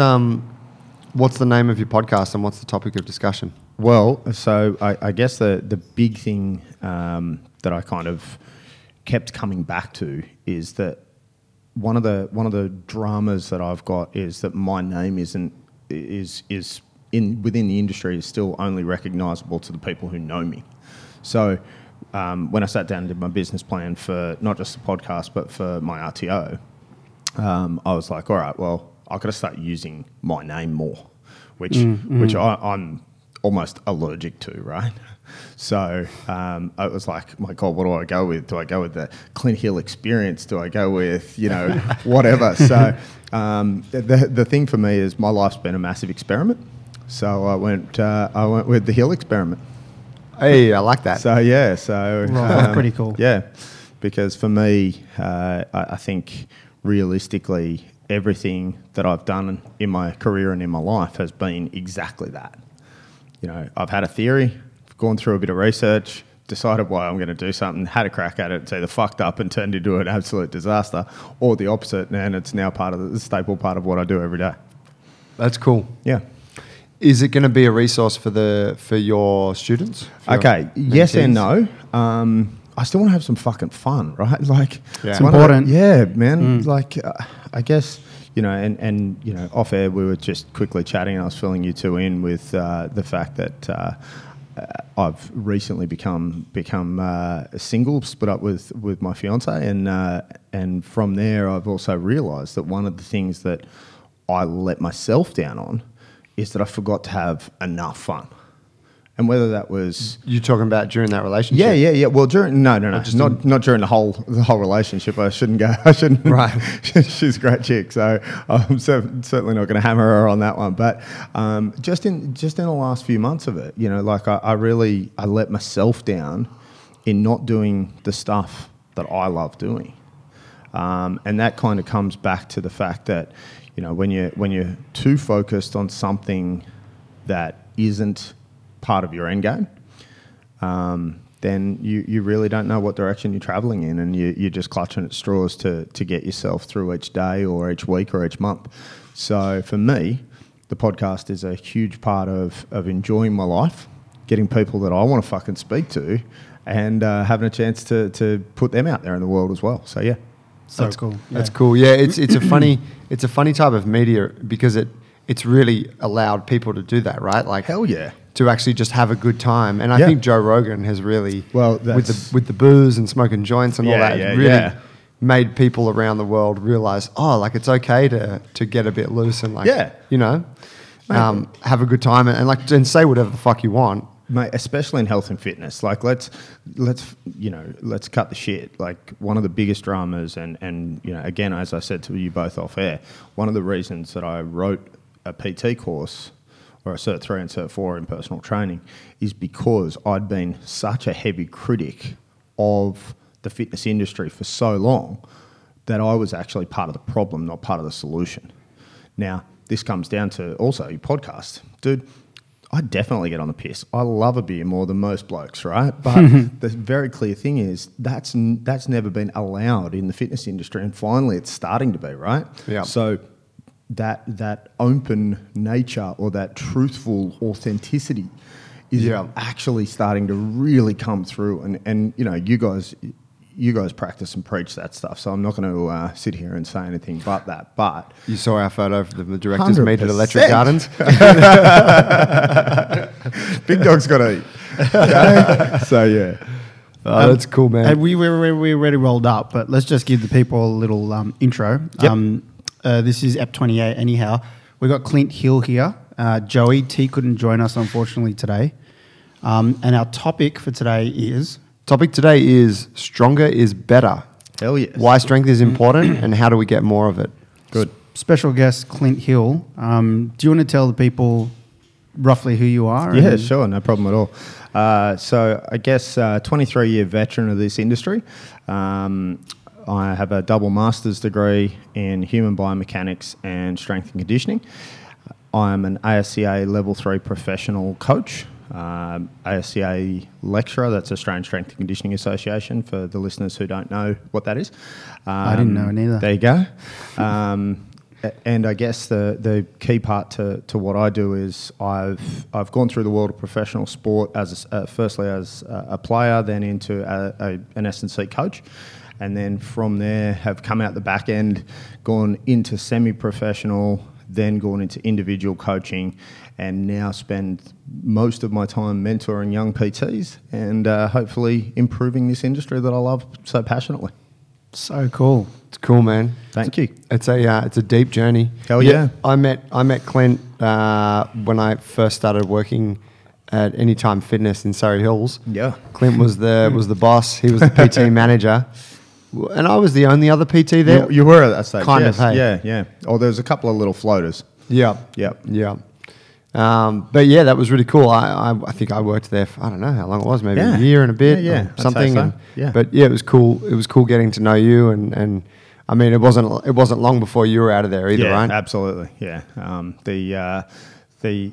Um, what's the name of your podcast and what's the topic of discussion? Well, so I, I guess the the big thing um, that I kind of kept coming back to is that one of the one of the dramas that I've got is that my name isn't is is in within the industry is still only recognisable to the people who know me. So um, when I sat down and did my business plan for not just the podcast but for my RTO, um, I was like, all right, well, I've got to start using my name more, which which I, I'm almost allergic to, right? So um, it was like, my God, what do I go with? Do I go with the Clint Hill experience? Do I go with, you know, whatever? So um, the, the thing for me is my life's been a massive experiment. So I went, uh, I went with the Hill experiment. Hey, I like that. So yeah, so um, Right, that's pretty cool. Yeah, because for me, uh, I, I think realistically, everything that I've done in my career and in my life has been exactly that. You know, I've had a theory, gone through a bit of research, decided why I'm going to do something, had a crack at it, it's either fucked up and turned into an absolute disaster, or the opposite, and it's now part of the staple part of what I do every day. That's cool. Yeah. Is it going to be a resource for the for your students? For your Okay, yes and no. Um, I still want to have some fucking fun, right? Like, Yeah. It's one of important. yeah, man. Like, uh, I guess you know, and and you know, off air we were just quickly chatting. and I was filling you two in with uh, the fact that. Uh, uh, I've recently become become uh, single, split up with, with my fiance, and uh, and from there I've also realised that one of the things that I let myself down on is that I forgot to have enough fun, and whether that was You talking about during that relationship? yeah, yeah, yeah. Well, during no, no, no, just not not during the whole the whole relationship. I shouldn't go. I shouldn't. Right. She's a great chick, so I'm certainly not going to hammer her on that one. But um, just in just in the last few months of it, you know, like I, I really I let myself down in not doing the stuff that I love doing, um, and that kind of comes back to the fact that you know when you when you're too focused on something that isn't part of your end game um, then you, you really don't know what direction you're traveling in, and you, you're just clutching at straws to, to get yourself through each day or each week or each month. So for me, the podcast is a huge part of, of enjoying my life, getting people that I want to fucking speak to, and uh, having a chance to, to put them out there in the world as well. So yeah. So That's cool. That's cool. Yeah, it's it's a funny it's a funny type of media because it it's really allowed people to do that, right? Like Hell yeah. to actually just have a good time. And I Yeah. think Joe Rogan has really Well, with the with the booze and smoking joints and all that yeah, really yeah. made people around the world realize, oh, like it's okay to to get a bit loose and like Yeah. you know, um, have a good time and, and like and say whatever the fuck you want. mate especially in health and fitness like let's let's you know let's cut the shit like one of the biggest dramas and and you know again as i said to you both off air one of the reasons that i wrote a pt course or a cert 3 and cert 4 in personal training is because i'd been such a heavy critic of the fitness industry for so long that i was actually part of the problem not part of the solution now, this comes down to also your podcast. Dude, I definitely get on the piss. I love a beer more than most blokes, right? But the very clear thing is that's that's never been allowed in the fitness industry, and finally it's starting to be, right? Yeah. So that that open nature or that truthful authenticity is Yeah. actually starting to really come through, and and you know you guys. You guys practice and preach that stuff, so I'm not going to uh, sit here and say anything but that. But You saw our photo of the, the directors meet at 100%. Electric Gardens. Big dog's got to eat. Okay? so yeah, Oh, that's cool, man. And we were we, we already rolled up, but let's just give the people a little um, intro. Yep. Um, uh, this is Ep 28. Anyhow, we got Clint Hill here. Uh, Joey T couldn't join us unfortunately today, um, and our topic for today is Topic today is stronger is better. hell yes. Why strength is important and how do we get more of it? Good. special guest Clint Hill. Um, do you want to tell the people roughly who you are? Yeah, and- sure, no problem at all. Uh, so I guess uh, 23 year veteran of this industry. Um, I have a double master's degree in human biomechanics and strength and conditioning. I'm an ASCA level three professional coach, um, ASCA lecturer. That's Australian Strength and Conditioning Association for the listeners who don't know what that is. Um, I didn't know either. There you go. Um, And I guess the, the key part to, to what I do is I've I've gone through the world of professional sport as a uh, firstly as a, a player, then into a, a, an S and C coach, and then from there have come out the back end, gone into semi-professional, then gone into individual coaching, and now spend most of my time mentoring young PTs and uh, hopefully improving this industry that I love so passionately. So cool. It's cool, man. Thank you. It's a uh, it's a deep journey. Hell yeah. I met I met Clint uh, when I first started working at Anytime Fitness in Surry Hills. Yeah. Clint was the was the boss. He was the PT manager, and I was the only other PT there. You, you were at that stage. Kind yes. of, hey? Yeah, yeah. Oh, there was a couple of little floaters. Yeah. yeah, Yeah. Um, but yeah, that was really cool. I, I, I think I worked there. For, I don't know how long it was, maybe Yeah. a year and a bit, Yeah, yeah, or something. so. and- Yeah. But yeah, it was cool. It was cool getting to know you, and, and I mean, it wasn't it wasn't long before you were out of there either, yeah, right? absolutely. Yeah. Um, the uh, the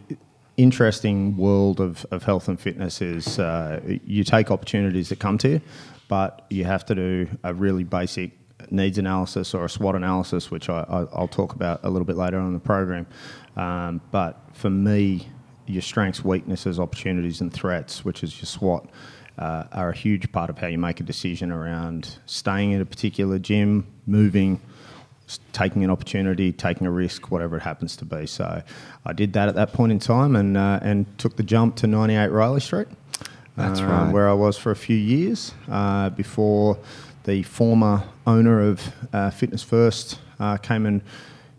interesting world of, of health and fitness is uh, you take opportunities that come to you, but you have to do a really basic needs analysis or a SWOT analysis, which I, I, I'll talk about a little bit later on in the program. Um, but for me, your strengths, weaknesses, opportunities, and threats, which is your SWOT, uh, are a huge part of how you make a decision around staying in a particular gym, moving, taking an opportunity, taking a risk, whatever it happens to be. So I did that at that point in time and, uh, and took the jump to 98 Riley Street. That's uh, right. Where I was for a few years uh, before the former owner of uh, Fitness First uh, came and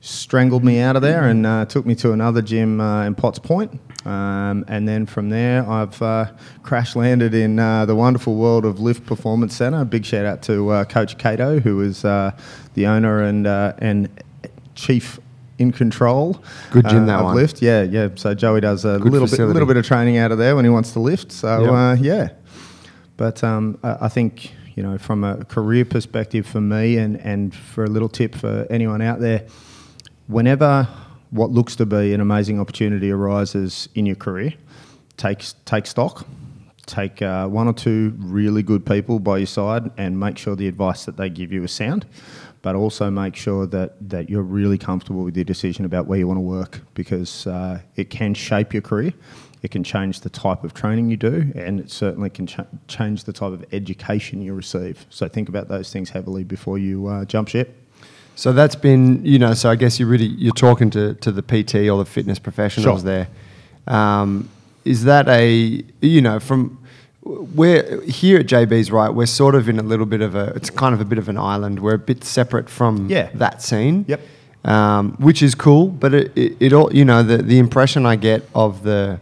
strangled me out of there and uh, took me to another gym uh, in Potts Point. Um, and then from there, I've uh, crash landed in uh, the wonderful world of Lift Performance Centre. Big shout out to uh, Coach Cato, who is uh, the owner and uh, and chief in control. Good gym, uh, that one. Lift. Yeah, yeah. So Joey does a Good little bit, facility. little bit of training out of there when he wants to lift. So Yep. uh, yeah, but um, I I think you know from a career perspective for me, and and for a little tip for anyone out there, whenever what looks to be an amazing opportunity arises in your career, take take stock. Take uh, one or two really good people by your side and make sure the advice that they give you is sound, but also make sure that, that you're really comfortable with your decision about where you want to work because uh, it can shape your career. It can change the type of training you do, and it certainly can ch- change the type of education you receive. So think about those things heavily before you uh, jump ship. So that's been, you know, so I guess you're really you're talking to, to the PT or the fitness professionals Sure. there. Um, is that a, you know, from we're here at JB's right, we're sort of in a little bit of a, it's kind of a bit of an island. We're a bit separate from Yeah. that scene. Yep. Um, which is cool, but it, it, it all, you know, the, the impression I get of the,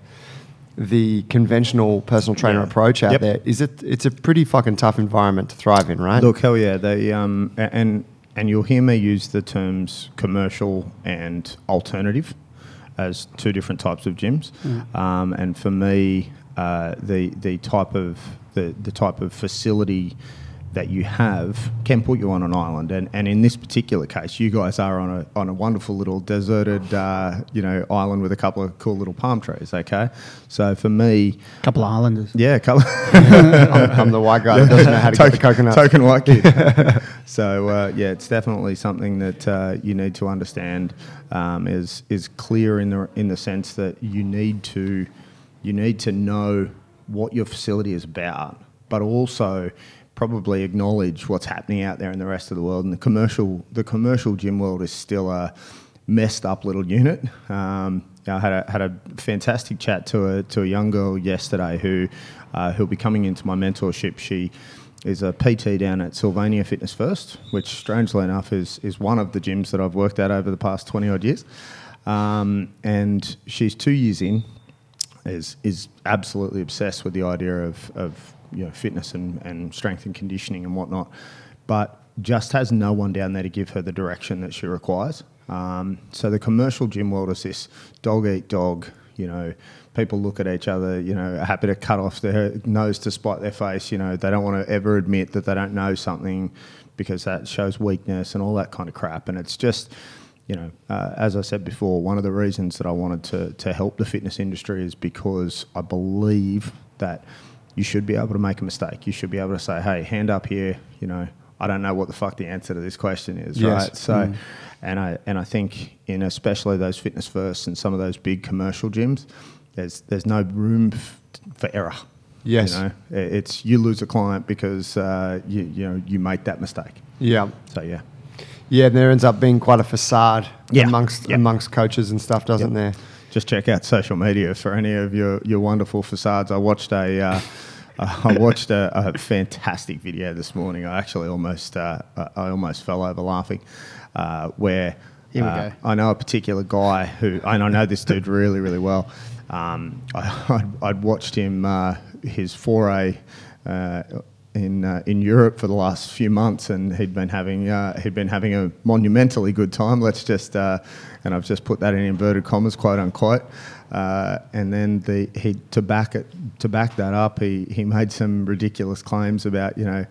the conventional personal trainer Yeah. approach out Yep. there is it it's a pretty fucking tough environment to thrive in, right? Look, hell yeah, they um and and you'll hear me use the terms commercial and alternative as two different types of gyms. Um, and for me, uh, the the type of the, the type of facility that you have can put you on an island. And, and in this particular case, you guys are on a, on a wonderful little deserted, uh, you know, island with a couple of cool little palm trees. Okay, so for me, A couple of Islanders. yeah, a couple. I'm, I'm the white guy that doesn't know how to get the coconut. Token white kid. so uh, yeah, it's definitely something that uh, you need to understand. Um, is is clear in the in the sense that you need to you need to know what your facility is about, but also probably acknowledge what's happening out there in the rest of the world. And the commercial the commercial gym world is still a messed up little unit. Um, I had a, had a fantastic chat to a to a young girl yesterday who uh, who'll be coming into my mentorship. She is a PT down at Sylvania Fitness First, which strangely enough is is one of the gyms that I've worked at over the past twenty odd years. Um, and she's two years in, is is absolutely obsessed with the idea of, of you know fitness and, and strength and conditioning and whatnot, but just has no one down there to give her the direction that she requires. Um, so the commercial gym world is this dog eat dog. You know, people look at each other. You know, happy to cut off their nose to spite their face. You know, they don't want to ever admit that they don't know something because that shows weakness and all that kind of crap. And it's just you know, uh, as I said before, one of the reasons that I wanted to, to help the fitness industry is because I believe that you should be able to make a mistake. You should be able to say, hey, hand up here, you know, I don't know what the fuck the answer to this question is, Yes. right? So, and I and I think in especially those fitness first and some of those big commercial gyms, there's there's no room f- for error. Yes. you know, it's you lose a client because uh, you you know you make that mistake. Yeah. So yeah, Yeah, and there ends up being quite a facade Yeah. amongst amongst coaches and stuff, doesn't Yep. there? just check out social media for any of your, your wonderful facades. I watched a uh, I watched a, a fantastic video this morning. I actually almost uh, I almost fell over laughing. Uh, where uh, go. I know a particular guy who and I know this dude really really well. Um, I, I'd, I'd watched him uh, his foray. In uh, in Europe for the last few months, and he'd been having uh, he'd been having a monumentally good time. Let's just uh, and I've just put that in inverted commas, quote unquote. Uh, and then the he to back it to back that up, he he made some ridiculous claims about you know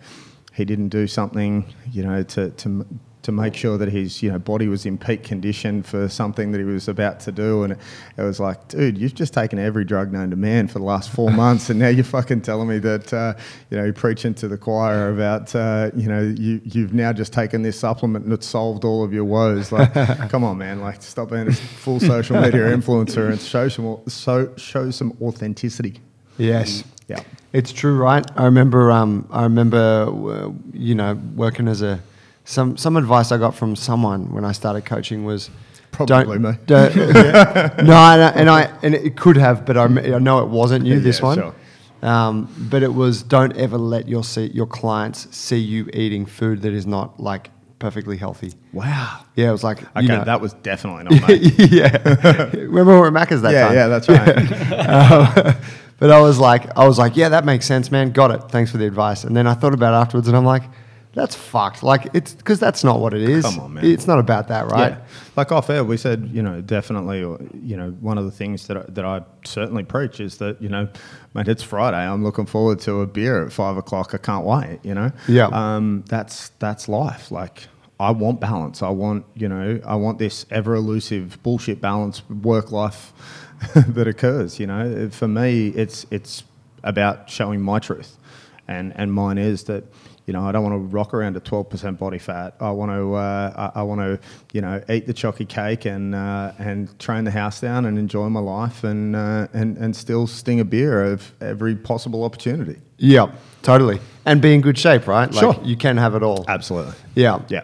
he didn't do something you know to to to make sure that his you know body was in peak condition for something that he was about to do, and it was like, dude, you've just taken every drug known to man for the last four months, and now you're fucking telling me that uh, you know you're preaching to the choir about uh, you know you you've now just taken this supplement and it's solved all of your woes. Like, come on, man, like stop being a full social media influencer and show some so show some authenticity. Yes. Yeah. It's true, right? I remember. Um, I remember. Uh, you know, working as a some some advice I got from someone when I started coaching was Probably don't, me. don't- no, and I, and I and it could have, but I, I know it wasn't you. This Yeah, one. sure. Um, but it was don't ever let your see, your clients see you eating food that is not like perfectly healthy. Wow. Yeah, it was like Okay, you know, that was definitely not me. yeah. Remember we were at Macca's that yeah, time? yeah, that's right. Um, but I was like, I was like, yeah, that makes sense, man. Got it. Thanks for the advice. And then I thought about it afterwards, and I'm like, that's fucked. Like it's because that's not what it is. Come on, man. It's not about that, right? Yeah. Like off air, we said, you know, definitely, or, you know, one of the things that I, that I certainly preach is that, you know, mate, it's Friday. I'm looking forward to a beer at five o'clock. I can't wait, you know? Yeah. Um, that's, that's life. Like, I want balance. I want, you know, I want this ever elusive bullshit balance work life that occurs, you know? For me, it's, it's about showing my truth. And, and mine is that, you know, I don't want to rock around at 12% body fat. I want to, uh, I, I want to, you know, eat the chocky cake and uh, and train the house down and enjoy my life and uh, and and still sting a beer of every possible opportunity. Yeah, totally. And be in good shape, right? Like Sure. you can have it all. Absolutely. Yeah. Yeah.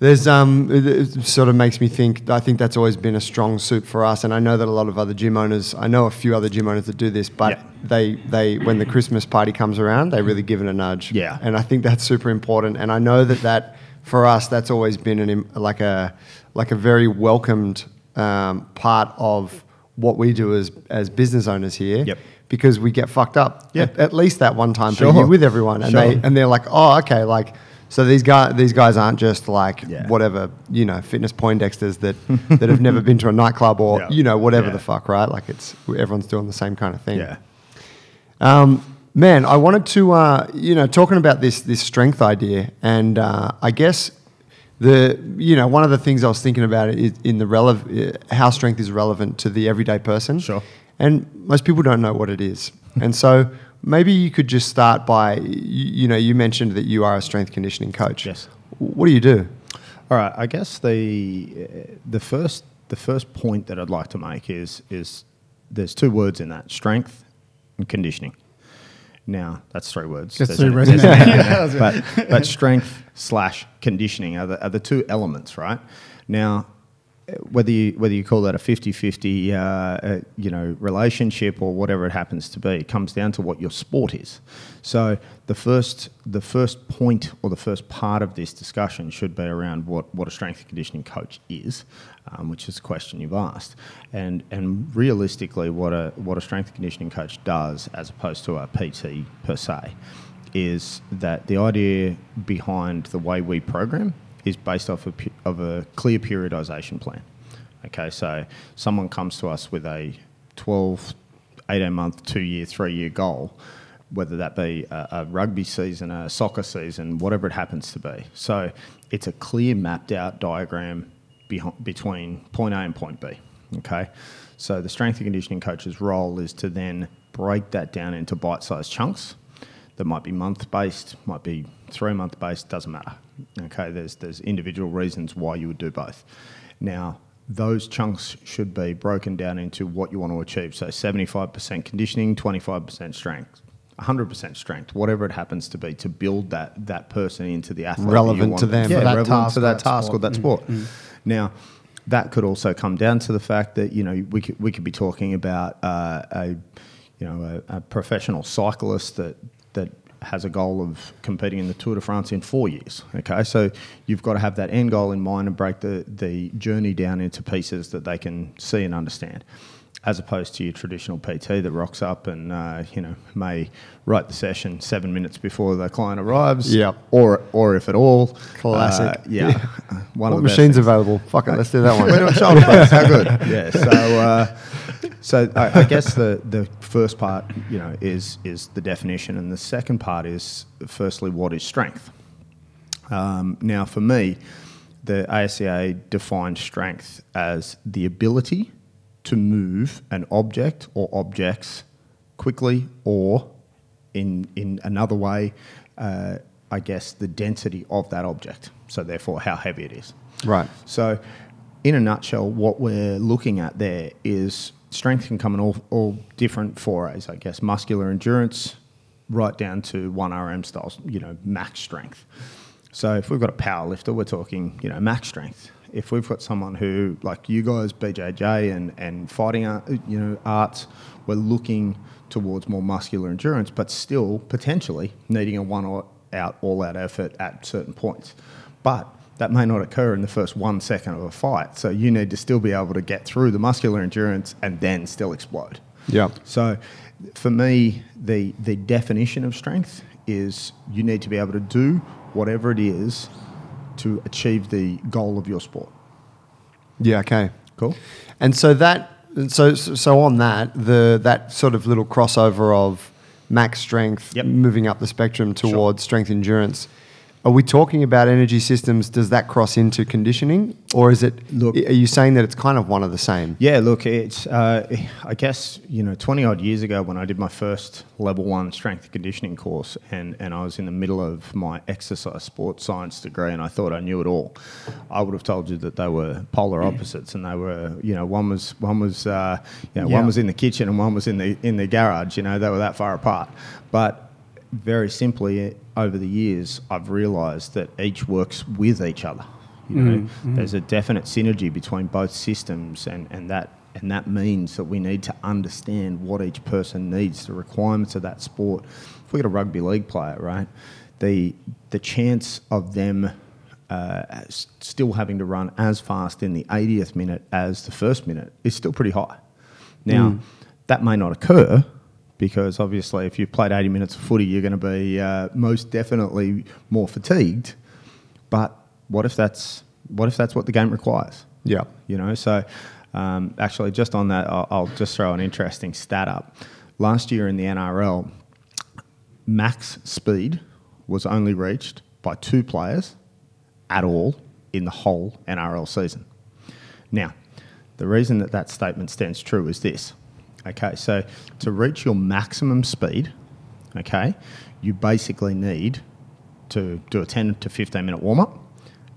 There's um, it, it sort of makes me think. I think that's always been a strong suit for us, and I know that a lot of other gym owners. I know a few other gym owners that do this, but Yeah. they they when the Christmas party comes around, they really give it a nudge. Yeah. and I think that's super important. And I know that that for us, that's always been an like a like a very welcomed um, part of what we do as as business owners here. Yep. Because we get fucked up Yeah. at, at least that one time Sure. per year with everyone, and Sure. they and they're like, oh, okay, like so these guys these guys aren't just like Yeah. whatever you know fitness poindexters that that have never been to a nightclub or Yeah. you know whatever Yeah. the fuck right like it's everyone's doing the same kind of thing Yeah. um, man I wanted to uh, you know talking about this this strength idea and uh, I guess the you know one of the things I was thinking about is in the relev- uh, how strength is relevant to the everyday person Sure. and most people don't know what it is and so maybe you could just start by you, you know you mentioned that you are a strength conditioning coach Yes. what do you do All right. I guess the uh, the first the first point that I'd like to make is is there's two words in that: strength and conditioning. Now that's three words. Just There's three an- words. an and in there. but, but strength slash conditioning are the, are the two elements, right? Now, whether you whether you call that a 50-50 uh, uh, you know relationship or whatever it happens to be it comes down to what your sport is. So the first the first point or the first part of this discussion should be around what, what a strength and conditioning coach is um, which is a question you've asked. And and realistically what a what a strength and conditioning coach does as opposed to a PT per se is that the idea behind the way we program is based off a, of a clear periodization plan. Okay, so someone comes to us with a 12, 18 month, two year, three year goal, whether that be a, a rugby season, a soccer season, whatever it happens to be. So it's a clear mapped out diagram between point A and point B. Okay, so the strength and conditioning coach's role is to then break that down into bite sized chunks that might be month based, might be three month based, doesn't matter. Okay, there's there's individual reasons why you would do both. Now, those chunks should be broken down into what you want to achieve. So 75% conditioning, 25% strength. 100% strength, whatever it happens to be, to build that that person into the athlete Relevant to them. Yeah, For that relevant task to or that that task or sport. that sport. Now, that could also come down to the fact that you know we could, we could be talking about uh, a you know a, a professional cyclist that that has a goal of competing in the Tour de France in four years. Okay, so you've got to have that end goal in mind and break the the journey down into pieces that they can see and understand. As opposed to your traditional PT that rocks up and uh, you know may write the session seven minutes before the client arrives, Yep. or or if at all, Classic. uh, yeah, one what of the machines available? Fuck it, let's do that one. We're doing shoulder blades. How good? Yeah. So, uh, so I, I guess the the first part, you know, is is the definition, and the second part is firstly what is strength. Um, now, for me, the ASCA defined strength as the ability to move an object or objects quickly, or in in another way, uh, I guess the density of that object. So, therefore, how heavy it is. right. So, in a nutshell, what we're looking at there is strength can come in all, all different forays, I guess, muscular endurance, right down to 1RM styles, you know, max strength. So, if we've got a power lifter, we're talking, you know, max strength. If we've got someone who, like you guys, BJJ and, and fighting, art, you know, arts, we're looking towards more muscular endurance, but still potentially needing a one out, all out effort at certain points. But that may not occur in the first one second of a fight. So you need to still be able to get through the muscular endurance and then still explode. Yeah. So for me, the, the definition of strength is you need to be able to do whatever it is to achieve the goal of your sport. Yeah. Okay. Cool? And so that so so on that the that sort of little crossover of max strength Yep. moving up the spectrum towards strength endurance. Are we talking about energy systems? Does that cross into conditioning, or is it? Look- are you saying that it's kind of one of the same? Yeah, look, it's, uh, I guess, you know, 20 odd years ago when I did my first level one strength and conditioning course, and, and I was in the middle of my exercise sports science degree, and I thought I knew it all, I would have told you that they were polar opposites, and they were, you know, one was, one was, uh, you know, Yeah. one was in the kitchen and one was in the, in the garage, you know, they were that far apart. But very simply, over the years, I've realised that each works with each other. You know, mm, mm. there's a definite synergy between both systems, and, and that and that means that we need to understand what each person needs, the requirements of that sport. If we get a rugby league player, right, the the chance of them uh, still having to run as fast in the 80th minute as the first minute is still pretty high. Now, mm. that may not occur because obviously, if you've played 80 minutes of footy, you're going to be uh, most definitely more fatigued. But what if that's what if that's what the game requires? Yeah. You know, so um, actually, just on that, I'll, I'll just throw an interesting stat up. Last year in the NRL, max speed was only reached by two players at all in the whole NRL season. Now, the reason that that statement stands true is this. Okay, so to reach your maximum speed, okay, you basically need to do a 10 to 15 minute warm up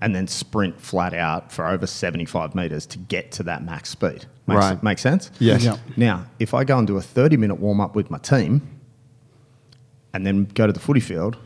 and then sprint flat out for over 75 meters to get to that max speed. Makes, Right. Makes sense? Yes. Yeah. Now, if I go and do a 30 minute warm up with my team and then go to the footy field,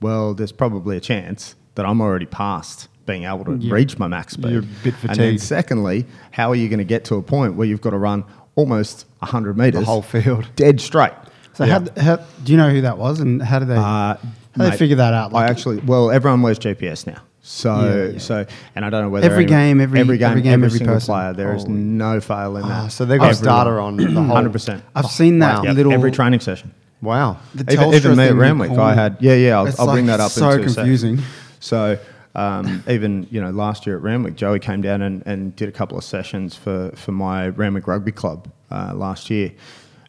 well, there's probably a chance that I'm already past being able to Yeah. reach my max speed. You're a bit And then secondly, how are you going to get to a point where you've got to run almost 100 meters The whole field. dead straight? So Yeah. how, how do you know who that was, and how did they Uh, how did they figure that out? I actually, well, everyone wears GPS now. So, Yeah, yeah. so, and I don't know whether Every anyone- game, every- every game, every game, every single person. player. There is Holy- no fail in Ah, that. so they've got Everyone. data on the whole. 100%. I've seen that Wow. Yep, little every training session. Wow. the Even, even me at thing Randwick, I had. Yeah, yeah. I'll, I'll bring that up. It's so in two seconds. confusing. So um, even you know last year at Randwick, Joey came down and, and did a couple of sessions for for my Randwick Rugby Club uh, last year,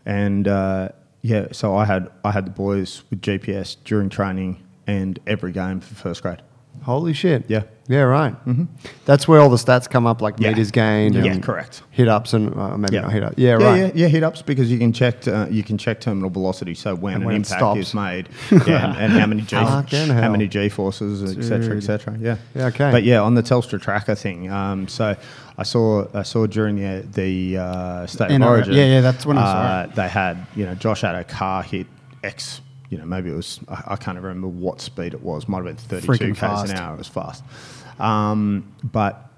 and uh, yeah, so I had I had the boys with GPS during training and every game for first grade. Holy shit. Yeah. Yeah, right. Mm-hmm. That's where all the stats come up, like Yeah. meters gained. Yeah, and correct. Hit ups and uh, maybe Yeah. not hit ups. Yeah, yeah, right. yeah, yeah, hit ups because you can check uh, you can check terminal velocity. So when And an when it impact stops. is made, yeah, and, and how many g hell. how many g forces, etc., etc. Yeah, Yeah, okay. But yeah, on the Telstra tracker thing, um, so I saw I saw during the the uh, state of origin, Yeah, yeah, that's when I saw uh, They had you know Josh Addo-Carr hit X. You know, maybe it was I, I can't remember what speed it was. Might have been thirty two Freaking k's fast. an hour. It was fast. Um, but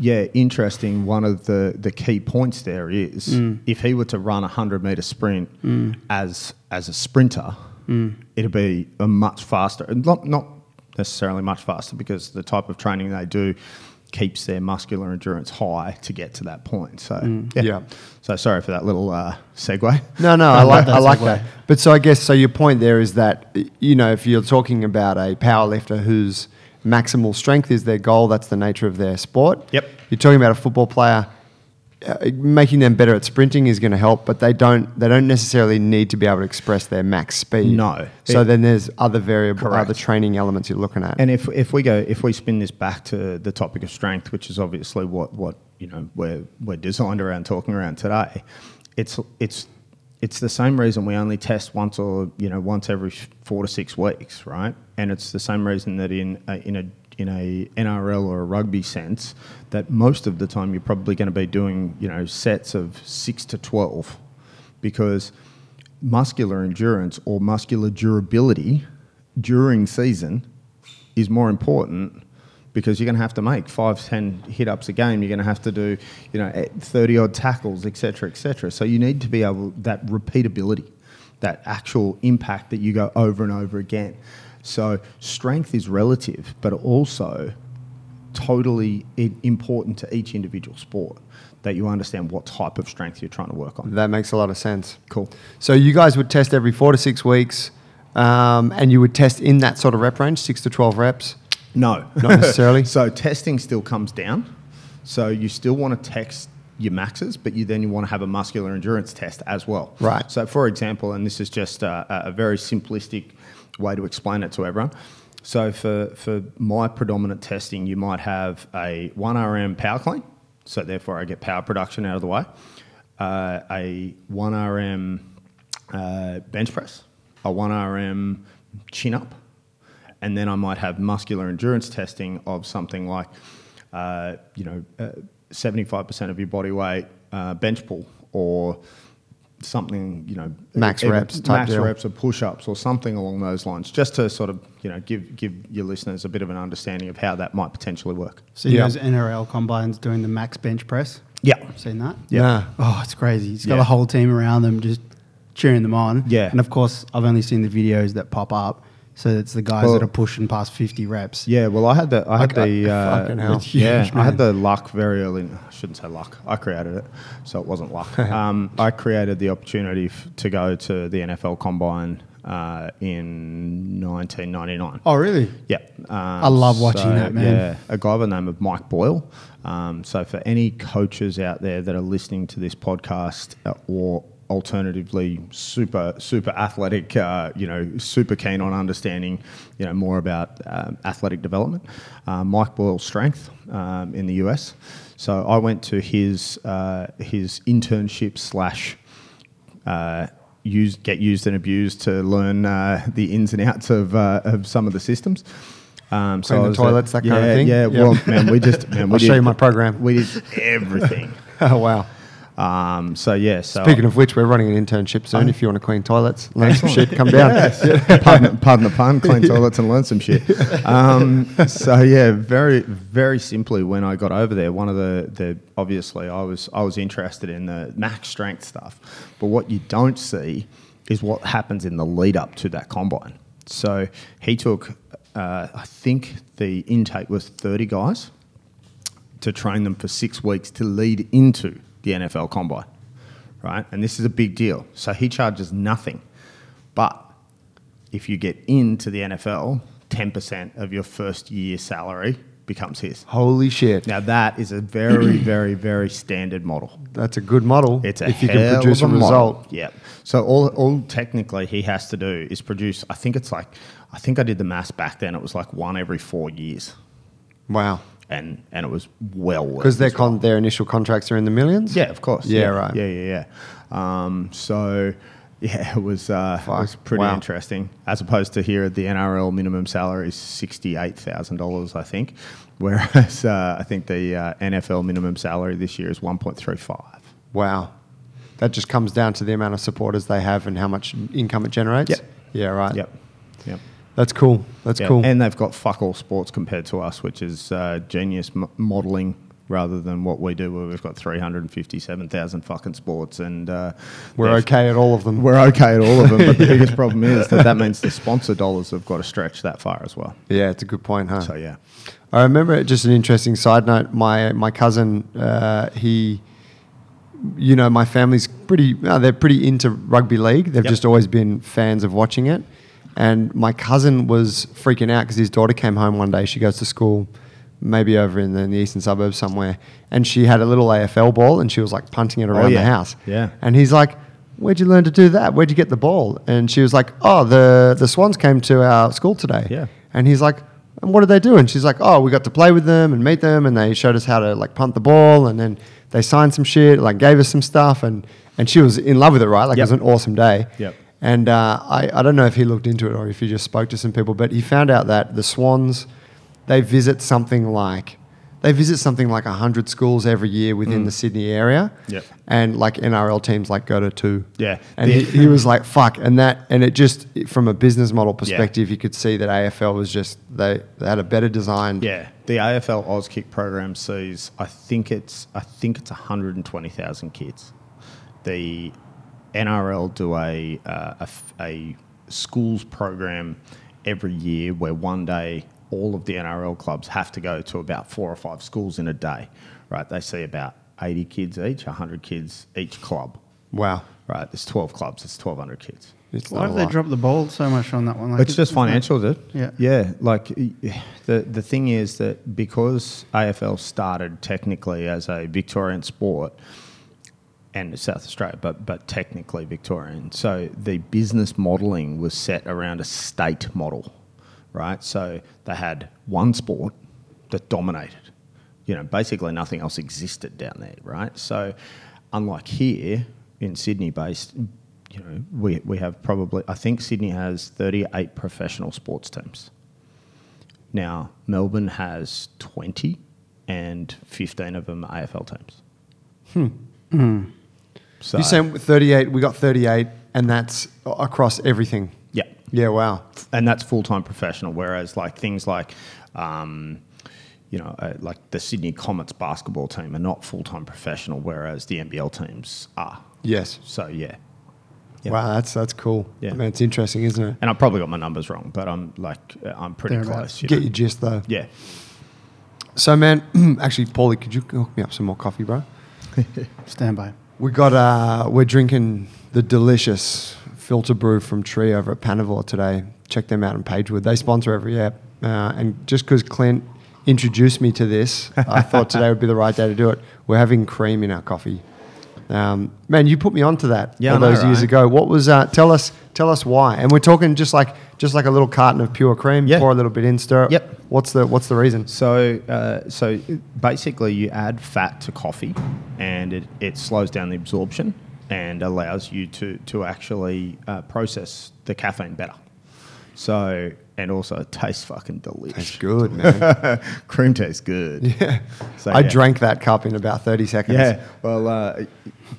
yeah, interesting. One of the, the key points there is Mm. if he were to run a hundred meter sprint as as a sprinter, Mm. it'd be a much faster, not not necessarily much faster because the type of training they do keeps their muscular endurance high to get to that point. So Mm. yeah. Yeah. So sorry for that little uh, segue. No, no, I love like that I like segue. that. But so I guess so. Your point there is that you know if you're talking about a power lifter whose maximal strength is their goal, that's the nature of their sport. Yep. You're talking about a football player. Uh, making them better at sprinting is going to help, but they don't. They don't necessarily need to be able to express their max speed. No. So It- then there's other variable, Correct. other training elements you're looking at. And if, if we go if we spin this back to the topic of strength, which is obviously what, what you know we're we're designed around talking around today, it's it's it's the same reason we only test once or you know once every four to six weeks, right? And it's the same reason that in a, in a in a NRL or a rugby sense, that most of the time you're probably going to be doing you know sets of six to twelve, because muscular endurance or muscular durability during season is more important because you're going to have to make five, ten hit ups a game. You're going to have to do, you know, eh, thirty odd tackles, etc., etc. So you need to be able that repeatability, that actual impact that you go over and over again. So strength is relative, but also totally important to each individual sport that you understand what type of strength you're trying to work on. that makes a lot of sense. Cool. So you guys would test every four to six weeks, um, and you would test in that sort of rep range, six to twelve reps. No, Not necessarily. so testing still comes down. So you still want to test your maxes, but you then you want to have a muscular endurance test as well. Right. So for example, and this is just a, a very simplistic way to explain it to everyone. So for for my predominant testing, you might have a one RM power clean. So therefore, I get power production out of the way. Uh, a one RM uh, bench press, a one RM chin up, and then I might have muscular endurance testing of something like, uh, you know, seventy-five percent of your body weight uh, bench pull, or something, you know, Max even reps type max deal. reps or push-ups or something along those lines, just to sort of, you know, give give your listeners a bit of an understanding of how that might potentially work. So you Yeah. those NRL combines doing the max bench press. Yeah. Seen that? Yeah. Oh, it's crazy. He's got Yeah. a whole team around them just cheering them on. Yeah. And of course, I've only seen the videos that pop up. So it's the guys Well- that are pushing past 50 reps. Yeah, well, I had the I had Okay. the uh, Fucking hell. Yeah, huge, I had the luck very early. I shouldn't say luck. I created it, so it wasn't luck. um, I created the opportunity f- to go to the NFL Combine uh, in 1999. Oh, really? Yeah, um, I love watching that, man. Yeah, a guy by the name of Mike Boyle. Um, so for any coaches out there that are listening to this podcast, uh, or alternatively super super athletic, uh, you know, super keen on understanding, you know, more about um, athletic development, uh, Mike Boyle's strength um, in the US. So I went to his uh, his internship slash uh, use, get used and abused to learn uh, the ins and outs of, uh, of some of the systems. Um, Clean I the toilets, that yeah, kind of thing? Yeah, Yep. well, man, we just man, we I'll did, show you my program. We did everything. Oh wow. Um, so yeah, so Speaking of which, we're running an internship soon. if you want to clean toilets, learn some shit, come down. pardon, pardon the pun, clean toilets and learn some shit. Um, so yeah, very very simply, when I got over there, one of the the obviously I was I was interested in the max strength stuff, but what you don't see is what happens in the lead up to that combine. So he took, uh, I think the intake was thirty guys to train them for six weeks to lead into the NFL combine, right? And this is a big deal. So he charges nothing. But if you get into the NFL, 10% of your first year salary becomes his. Holy shit. Now that is a very, very, very standard model. That's a good model. It's a if you can produce a a result. Yeah. So all, all technically he has to do is produce. I think it's like, I think I did the math back then. It was like one every four years, Wow. And and it was well worth Because their con- their initial contracts are in the millions. Yeah, of course. Yeah, right. Yeah, yeah, yeah. Um, so, yeah, it was, uh, it was pretty wow. interesting. As opposed to here, the NRL minimum salary is sixty-eight thousand dollars, I think, whereas uh, I think the uh, NFL minimum salary this year is one point three five. Wow. That just comes down to the amount of supporters they have and how much income it generates. Yep. Yeah, right. Yep. That's cool. That's Yeah, cool. And they've got fuck all sports compared to us, which is uh, genius m- modelling rather than what we do, where we've got 357,000 fucking sports. And uh, We're okay at all of them. We're okay at all of them, but the biggest problem is that that means the sponsor dollars have got to stretch that far as well. yeah, it's a good point, huh? So, yeah. I remember just an interesting side note. My my cousin, uh, he, you know, my family's pretty. Uh, they're pretty into rugby league. They've Yep. just always been fans of watching it. And my cousin was freaking out because his daughter came home one day. She goes to school, maybe over in the, in the eastern suburbs somewhere, and she had a little AFL ball and she was like punting it oh, around Oh, yeah. the house. Yeah. And he's like, "Where'd you learn to do that? Where'd you get the ball?" And she was like, "Oh, the the Swans came to our school today." Yeah. And he's like, and what did they do? And she's like, oh, we got to play with them and meet them, and they showed us how to like punt the ball, and then they signed some shit, like gave us some stuff, and and she was in love with it, right? Like Yep. it was an awesome day. Yep. And uh, I I don't know if he looked into it or if he just spoke to some people, but he found out that the Swans, they visit something like. They visit something like 100 schools every year within the Sydney area. Mm. Yep. And like NRL teams like go to two. Yeah. And The- he, he was like, fuck. And that, and it just, from a business model perspective, you could see that AFL was just, they, they had a better design. Yeah, the AFL Auskick program sees. I think it's. I think it's 120,000 kids. The NRL do a, uh, a f- a schools program every year where one day all of the NRL clubs have to go to about four or five schools in a day. Right, they see about 80 kids each, 100 kids each club. Wow. Right, there's 12 clubs. It's 1,200 kids. It's Why not did a they lot. drop the ball so much on that one? Like, it's just isn't that- financial, dude. Yeah. Yeah. Like the the thing is that because AFL started technically as a Victorian sport and South Australia, but but technically Victorian. So the business modelling was set around a state model, right? So they had one sport that dominated. You know, basically nothing else existed down there, right? So unlike here in Sydney based, you know, we, we have probably I think Sydney has 38 professional sports teams. Now, Melbourne has 20 and 15 of them AFL teams. Hmm. So You're saying 38, we got 38, and that's across everything. yeah. Yeah, wow. and that's full time professional. Whereas like things like, um, you know, uh, like the Sydney Comets basketball team are not full time professional, whereas the NBL teams are. Yes. So yeah, Yeah. Wow, that's that's cool. Yeah. I mean, it's interesting, isn't it? and I probably got my numbers wrong, but I'm like uh, I'm pretty Thereabouts. close. You Get know? your gist though. Yeah, So, man, actually, Paulie, could you hook me up some more coffee, bro? Stand by. We got uh, we're drinking the delicious filter brew from Tree over at Panavore today. Check them out in Pagewood. They sponsor every app, uh, and just because Clint introduced me to this, I thought today would be the right day to do it. We're having cream in our coffee. Um, man, you put me onto that Yeah, all I know, those years ago. What was uh, tell us tell us why? And we're talking just like just like a little carton of pure cream. Yeah. Pour a little bit in, stir it. Yep. What's the what's the reason? So, uh, so basically, you add fat to coffee, and it, it slows down the absorption and allows you to to actually uh, process the caffeine better. So, and also it tastes fucking delicious. It's good, man. Cream tastes good. yeah. So, I yeah. drank that cup in about thirty seconds. Yeah, well, uh,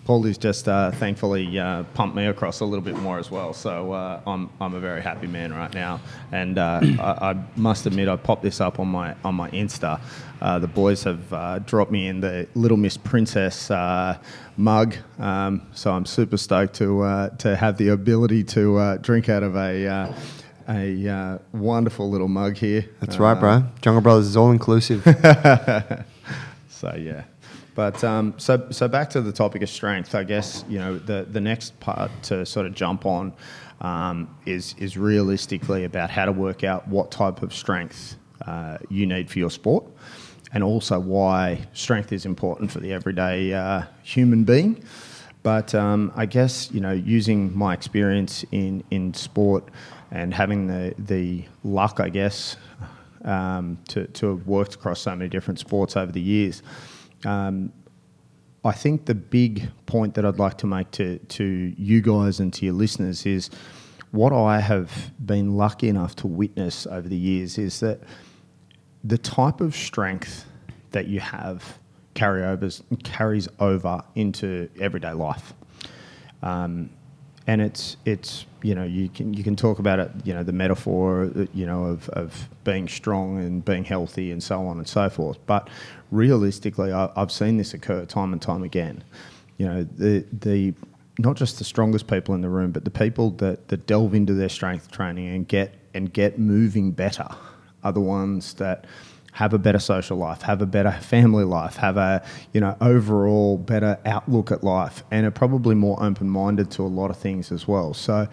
Paulie's just uh, thankfully uh, pumped me across a little bit more as well. So uh, I'm, I'm a very happy man right now. And uh, I, I must admit, I popped this up on my on my Insta. Uh, the boys have uh, dropped me in the Little Miss Princess uh, mug, um, so I'm super stoked to uh, to have the ability to uh, drink out of a. Uh, a uh, wonderful little mug here. That's right, bro. Jungle Brothers is all inclusive. So yeah, but um, so so back to the topic of strength. I guess you know the the next part to sort of jump on um, is is realistically about how to work out what type of strength uh, you need for your sport, and also why strength is important for the everyday uh, human being. But um, I guess you know, using my experience in in sport and having the the luck, I guess, um, to to have worked across so many different sports over the years. Um, I think the big point that I'd like to make to, to you guys and to your listeners is what I have been lucky enough to witness over the years is that the type of strength that you have carryovers carries over into everyday life. Um, and it's it's you know you can you can talk about it you know the metaphor uh, you know of, of being strong and being healthy and so on and so forth but realistically I, have seen this occur time and time again you know the the not just the strongest people in the room but the people that, that delve into their strength training and get and get moving better are the ones that have a better social life, have a better family life, have a you know overall better outlook at life, and are probably more open minded to a lot of things as well. So,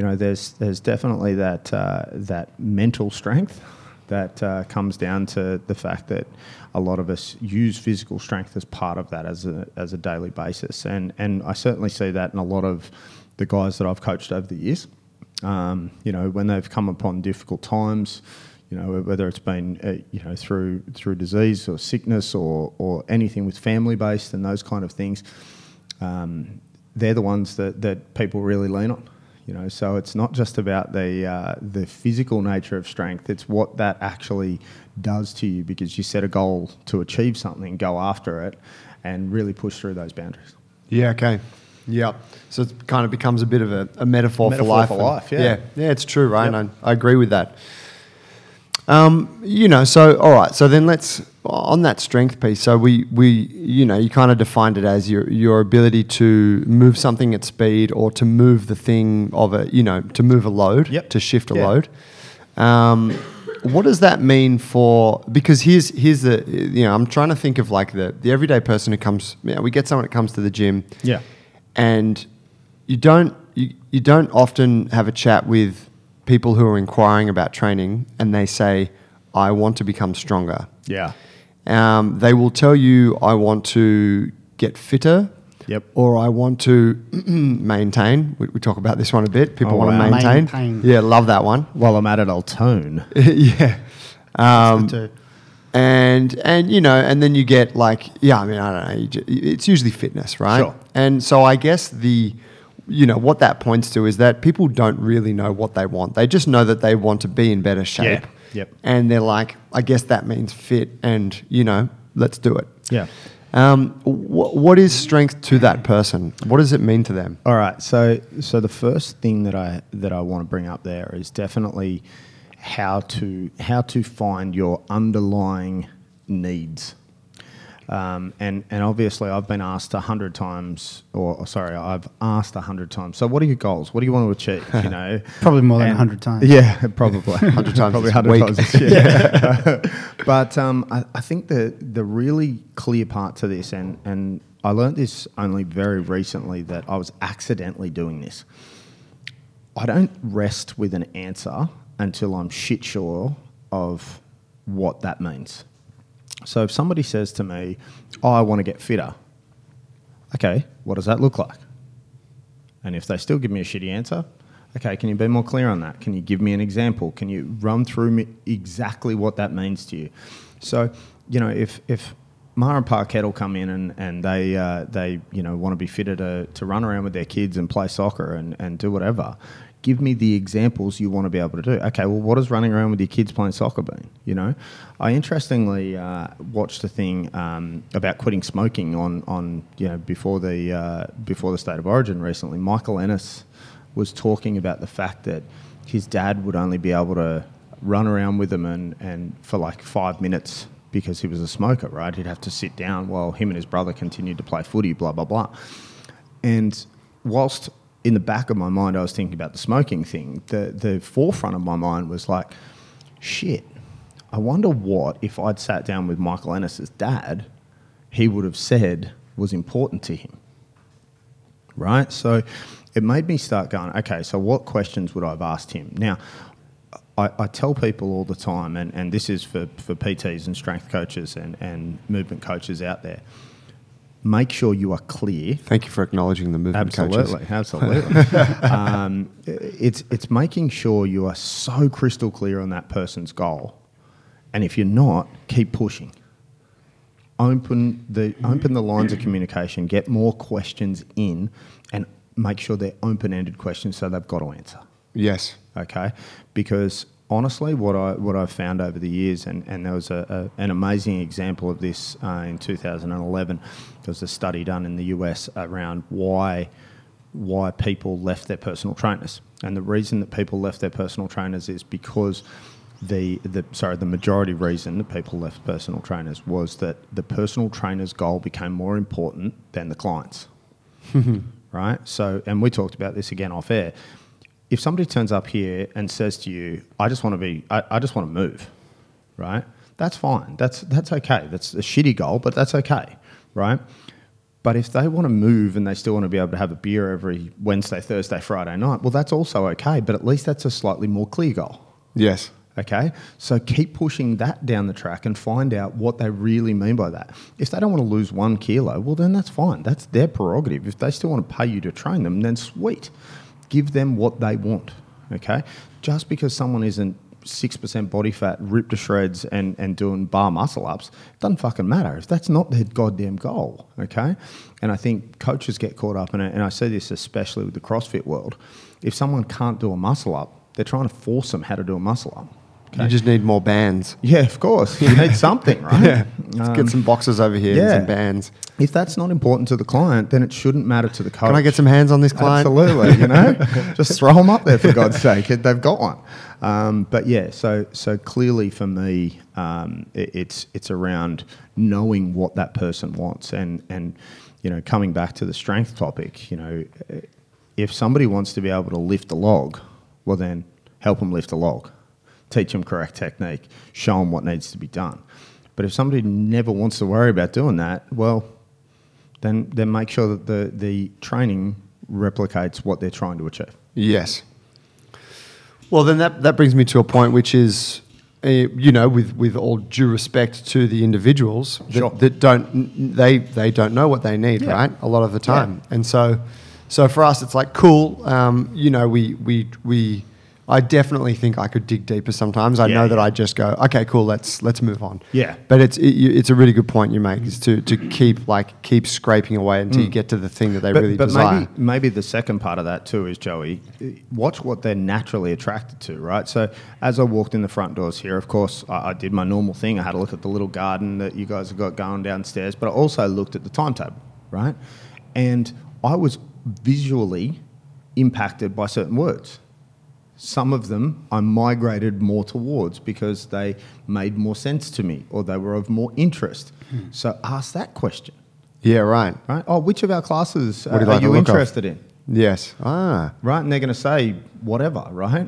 you know, there's there's definitely that uh, that mental strength that uh, comes down to the fact that a lot of us use physical strength as part of that as a as a daily basis, and and I certainly see that in a lot of the guys that I've coached over the years. Um, you know, when they've come upon difficult times, you know, whether it's been uh, you know through through disease or sickness or or anything with family based and those kind of things, um, they're the ones that that people really lean on. You know, so it's not just about the uh, the physical nature of strength; it's what that actually does to you because you set a goal to achieve something, go after it, and really push through those boundaries. Yeah. Okay. Yeah. So it kind of becomes a bit of a, a metaphor, metaphor, for life. For life, yeah. yeah. Yeah, it's true, right? Yep. I, I agree with that. Um, you know, so all right. So then let's on that strength piece. So we we you know you kind of defined it as your your ability to move something at speed or to move the thing of a you know to move a load Yep. to shift a Yeah. load. Um, what does that mean for? Because here's here's the you know I'm trying to think of like the the everyday person who comes. Yeah, we get someone that comes to the gym Yeah. and you don't you, you don't often have a chat with people who are inquiring about training and they say i want to become stronger Yeah. um, they will tell you i want to get fitter Yep. or i want to maintain we, we talk about this one a bit people Oh, want wow. to maintain. Maintain. yeah love that one While I'm at it, I'll tone. yeah um, and and you know and then you get like yeah i mean i don't know it's usually fitness right Sure. and so i guess the you know what that points to is that people don't really know what they want they just know that they want to be in better shape Yep. and they're like i guess that means fit and you know let's do it Yeah. um, wh- what is strength to that person what does it mean to them All right. So so the first thing that I that I want to bring up there is definitely how to how to find your underlying needs. Um, and and obviously I've been asked a hundred times, or, or sorry, I've asked a hundred times. So what are your goals? What do you want to achieve? You know, Probably more than And- 100 times. Yeah, probably 100 times probably 100 times. Yeah. but um, I, I think the the really clear part to this, and and I learned this only very recently that I was accidentally doing this. I don't rest with an answer until I'm shit sure of what that means. So if somebody says to me, "Oh, I want to get fitter," okay, what does that look like? And if they still give me a shitty answer, okay, can you be more clear on that? Can you give me an example? Can you run through me exactly what that means to you? So, you know, if if Mara and Parkett will come in and, and they uh, they you know want to be fitter to, to run around with their kids and play soccer and, and do whatever. Give me the examples you want to be able to do. Okay, well, what running around with your kids playing soccer mean? You know, I interestingly uh, watched a thing um, about quitting smoking on, on you know before the uh, before the state of origin recently. Michael Ennis was talking about the fact that his dad would only be able to run around with him and, and for like five minutes because he was a smoker, right? He'd have to sit down while him and his brother continued to play footy, blah, blah, blah. And whilst in the back of my mind I was thinking about the smoking thing, the, the forefront of my mind was like, shit, I wonder what if I'd sat down with Michael Ennis's dad, he would have said was important to him right? So it made me start going, okay, so what questions would I have asked him? Now, I, I tell people all the time, and, and this is for, for PTs and strength coaches and, and movement coaches out there make sure you are clear. Thank you for acknowledging the movement absolutely, coaches. Absolutely, um, it's it's making sure you are so crystal clear on that person's goal, and if you're not, keep pushing. Open the open the lines of communication. Get more questions in, and make sure they're open-ended questions so they've got to answer. Yes. Okay, because honestly, what I what I've found over the years, and, and there was a, a an amazing example of this uh, in 2011. There was a study done in the US around why why people left their personal trainers, and the reason that people left their personal trainers is because the the sorry the majority reason that people left personal trainers was that the personal trainer's goal became more important than the client's. right. So, and we talked about this again off air if somebody turns up here and says to you, I just want to be, I, I just want to move, right? That's fine. That's, that's okay. That's a shitty goal, but that's okay, right? But if they want to move and they still want to be able to have a beer every Wednesday, Thursday, Friday night, well, that's also okay, but at least that's a slightly more clear goal. Yes. Okay, so keep pushing that down the track and find out what they really mean by that. If they don't want to lose one kilo, well, then that's fine. That's their prerogative. If they still want to pay you to train them, then sweet give them what they want. Okay, just because someone isn't six percent body fat, ripped to shreds, and and doing bar muscle ups, doesn't fucking matter if that's not their goddamn goal. Okay, and I think coaches get caught up in it, and I see this especially with the CrossFit world. If someone can't do a muscle up, they're trying to force them how to do a muscle up. Okay. You just need more bands. Yeah, of course. You need something, right? yeah. Let's um, get some boxes over here yeah. and some bands. If that's not important to the client, then it shouldn't matter to the coach. Can I get some hands on this client? Absolutely. You know, just throw them up there for God's sake. They've got one. Um, but yeah, so so clearly for me, um, it, it's it's around knowing what that person wants and and you know coming back to the strength topic. You know, if somebody wants to be able to lift a log, well then help them lift a log teach them correct technique, show them what needs to be done. But if somebody never wants to worry about doing that, well, then then make sure that the the training replicates what they're trying to achieve. Yes. Well, then that that brings me to a point which is. Uh, you know, with, with all due respect to the individuals that, sure. that don't they they don't know what they need, yeah. right? A lot of the time, yeah. and so so for us, it's like cool. Um, you know, we we we I definitely think I could dig deeper sometimes. I yeah, know that I just go, okay, cool, let's let's move on. Yeah. But it's it, it's a really good point you make is to, to keep like keep scraping away until mm. you get to the thing that they but, really but desire. Maybe, maybe the second part of that too is Joey, watch what they're naturally attracted to, right? So as I walked in the front doors here, of course, I, I did my normal thing. I had a look at the little garden that you guys have got going downstairs, but I also looked at the timetable, right? And I was visually impacted by certain words some of them I migrated more towards because they made more sense to me or they were of more interest. Hmm. So ask that question. Yeah, right. Right. Oh, which of our classes uh, you like are you interested of? in? Yes. Ah. Right. And they're going to say whatever, right?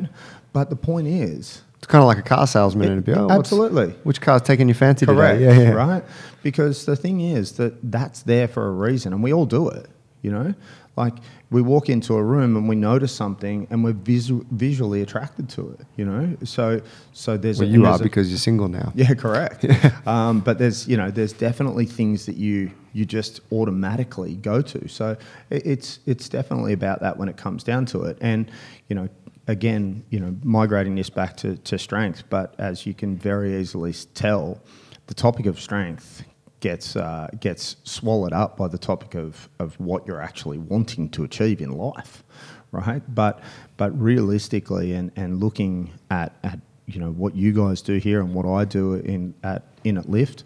But the point is, it's kind of like a car salesman in a bit. Oh, absolutely. Which car's taking your fancy Correct, today? Yeah, yeah. Right. Because the thing is that that's there for a reason, and we all do it. You know, like we walk into a room and we notice something and we're visu- visually attracted to it, you know? So, so there's well, a, you there's are because you're single now. Yeah, correct. Um, but there's, you know, there's definitely things that you, you just automatically go to. So it, it's, it's definitely about that when it comes down to it. And, you know, again, you know, migrating this back to, to strength, but as you can very easily tell, the topic of strength gets uh, gets swallowed up by the topic of, of what you're actually wanting to achieve in life, right? But but realistically, and, and looking at, at you know what you guys do here and what I do in at in at Lift,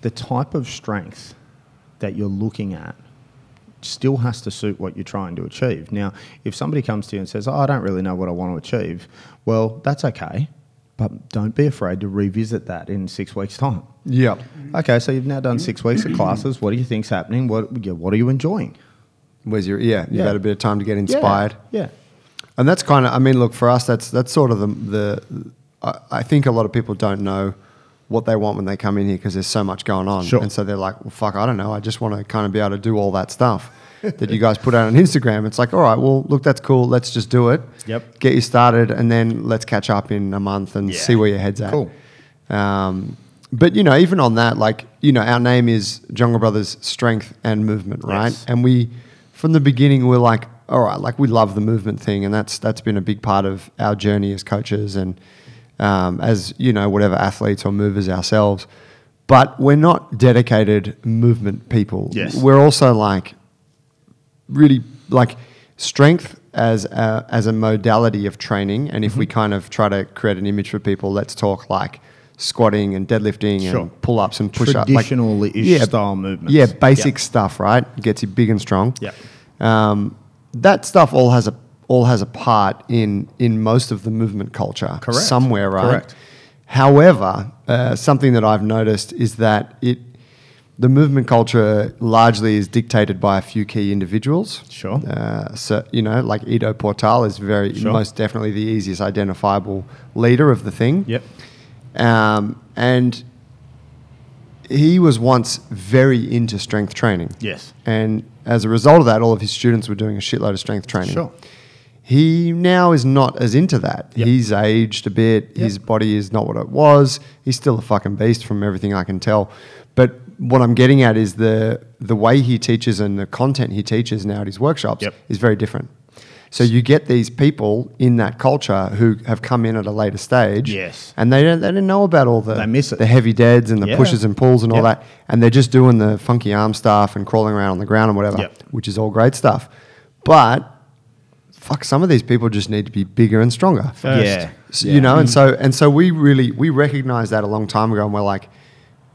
the type of strength that you're looking at still has to suit what you're trying to achieve. Now, if somebody comes to you and says, "Oh, I don't really know what I want to achieve," well, that's okay but don't be afraid to revisit that in six weeks' time. Yeah. Okay, so you've now done six weeks of classes. What do you think's happening? What What are you enjoying? Where's your yeah? You've yeah. had a bit of time to get inspired. Yeah. yeah. And that's kind of. I mean, look for us. That's that's sort of the the. I, I think a lot of people don't know what they want when they come in here because there's so much going on. Sure. And so they're like, well, fuck, I don't know. I just want to kind of be able to do all that stuff that you guys put out on Instagram. It's like, all right, well, look, that's cool. Let's just do it. Yep. Get you started, and then let's catch up in a month and Yeah. see where your head's at. Cool. Um, but you know, even on that, like you know, our name is Jungle Brothers Strength and Movement, right? Yes. And we, from the beginning, we're like, all right, like we love the movement thing, and that's that's been a big part of our journey as coaches and um, as you know, whatever athletes or movers ourselves. But we're not dedicated movement people. Yes. We're also like really like strength as a, as a modality of training. And if we Mm-hmm. kind of try to create an image for people, let's talk like squatting and deadlifting Sure. and pull ups and push ups. Traditional-ish style movements. Yeah, basic stuff, right? Gets you big and strong. Yeah, Um, that stuff all has a all has a part in in most of the movement culture Correct. somewhere, right? Correct. However, uh, something that I've noticed is that it the movement culture largely is dictated by a few key individuals. Sure. Uh, so you know, like Ido Portal is very Sure. most definitely the easiest identifiable leader of the thing. Yep. Um, and he was once very into strength training. Yes. And as a result of that, all of his students were doing a shitload of strength training. Sure. He now is not as into that. Yep. He's aged a bit. His body is not what it was. He's still a fucking beast from everything I can tell. But what I'm getting at is the the way he teaches and the content he teaches now at his workshops Yep. is very different. So you get these people in that culture who have come in at a later stage, Yes. and they don't they didn't know about all the They miss it. the heavy deads and the Yeah. pushes and pulls and all Yep. that, and they're just doing the funky arm stuff and crawling around on the ground and whatever, Yep. which is all great stuff. But fuck, some of these people just need to be bigger and stronger. First. Yeah. So, You know, and mm. so and so we really we recognized that a long time ago, and we're like,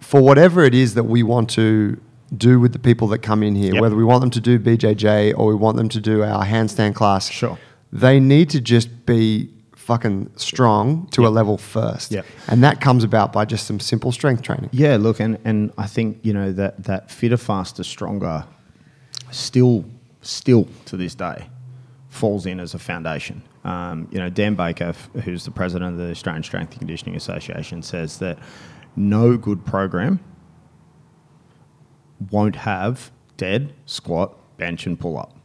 for whatever it is that we want to do with the people that come in here, Yep. whether we want them to do BJJ or we want them to do our handstand class, Sure. they need to just be fucking strong to a level first, Yep. and that comes about by just some simple strength training. Yeah, look, and, and I think you know that that fitter, faster, stronger, still still to this day, falls in as a foundation. Um, you know, Dan Baker, who's the president of the Australian Strength and Conditioning Association, says that no good program won't have dead, squat, bench, and pull up.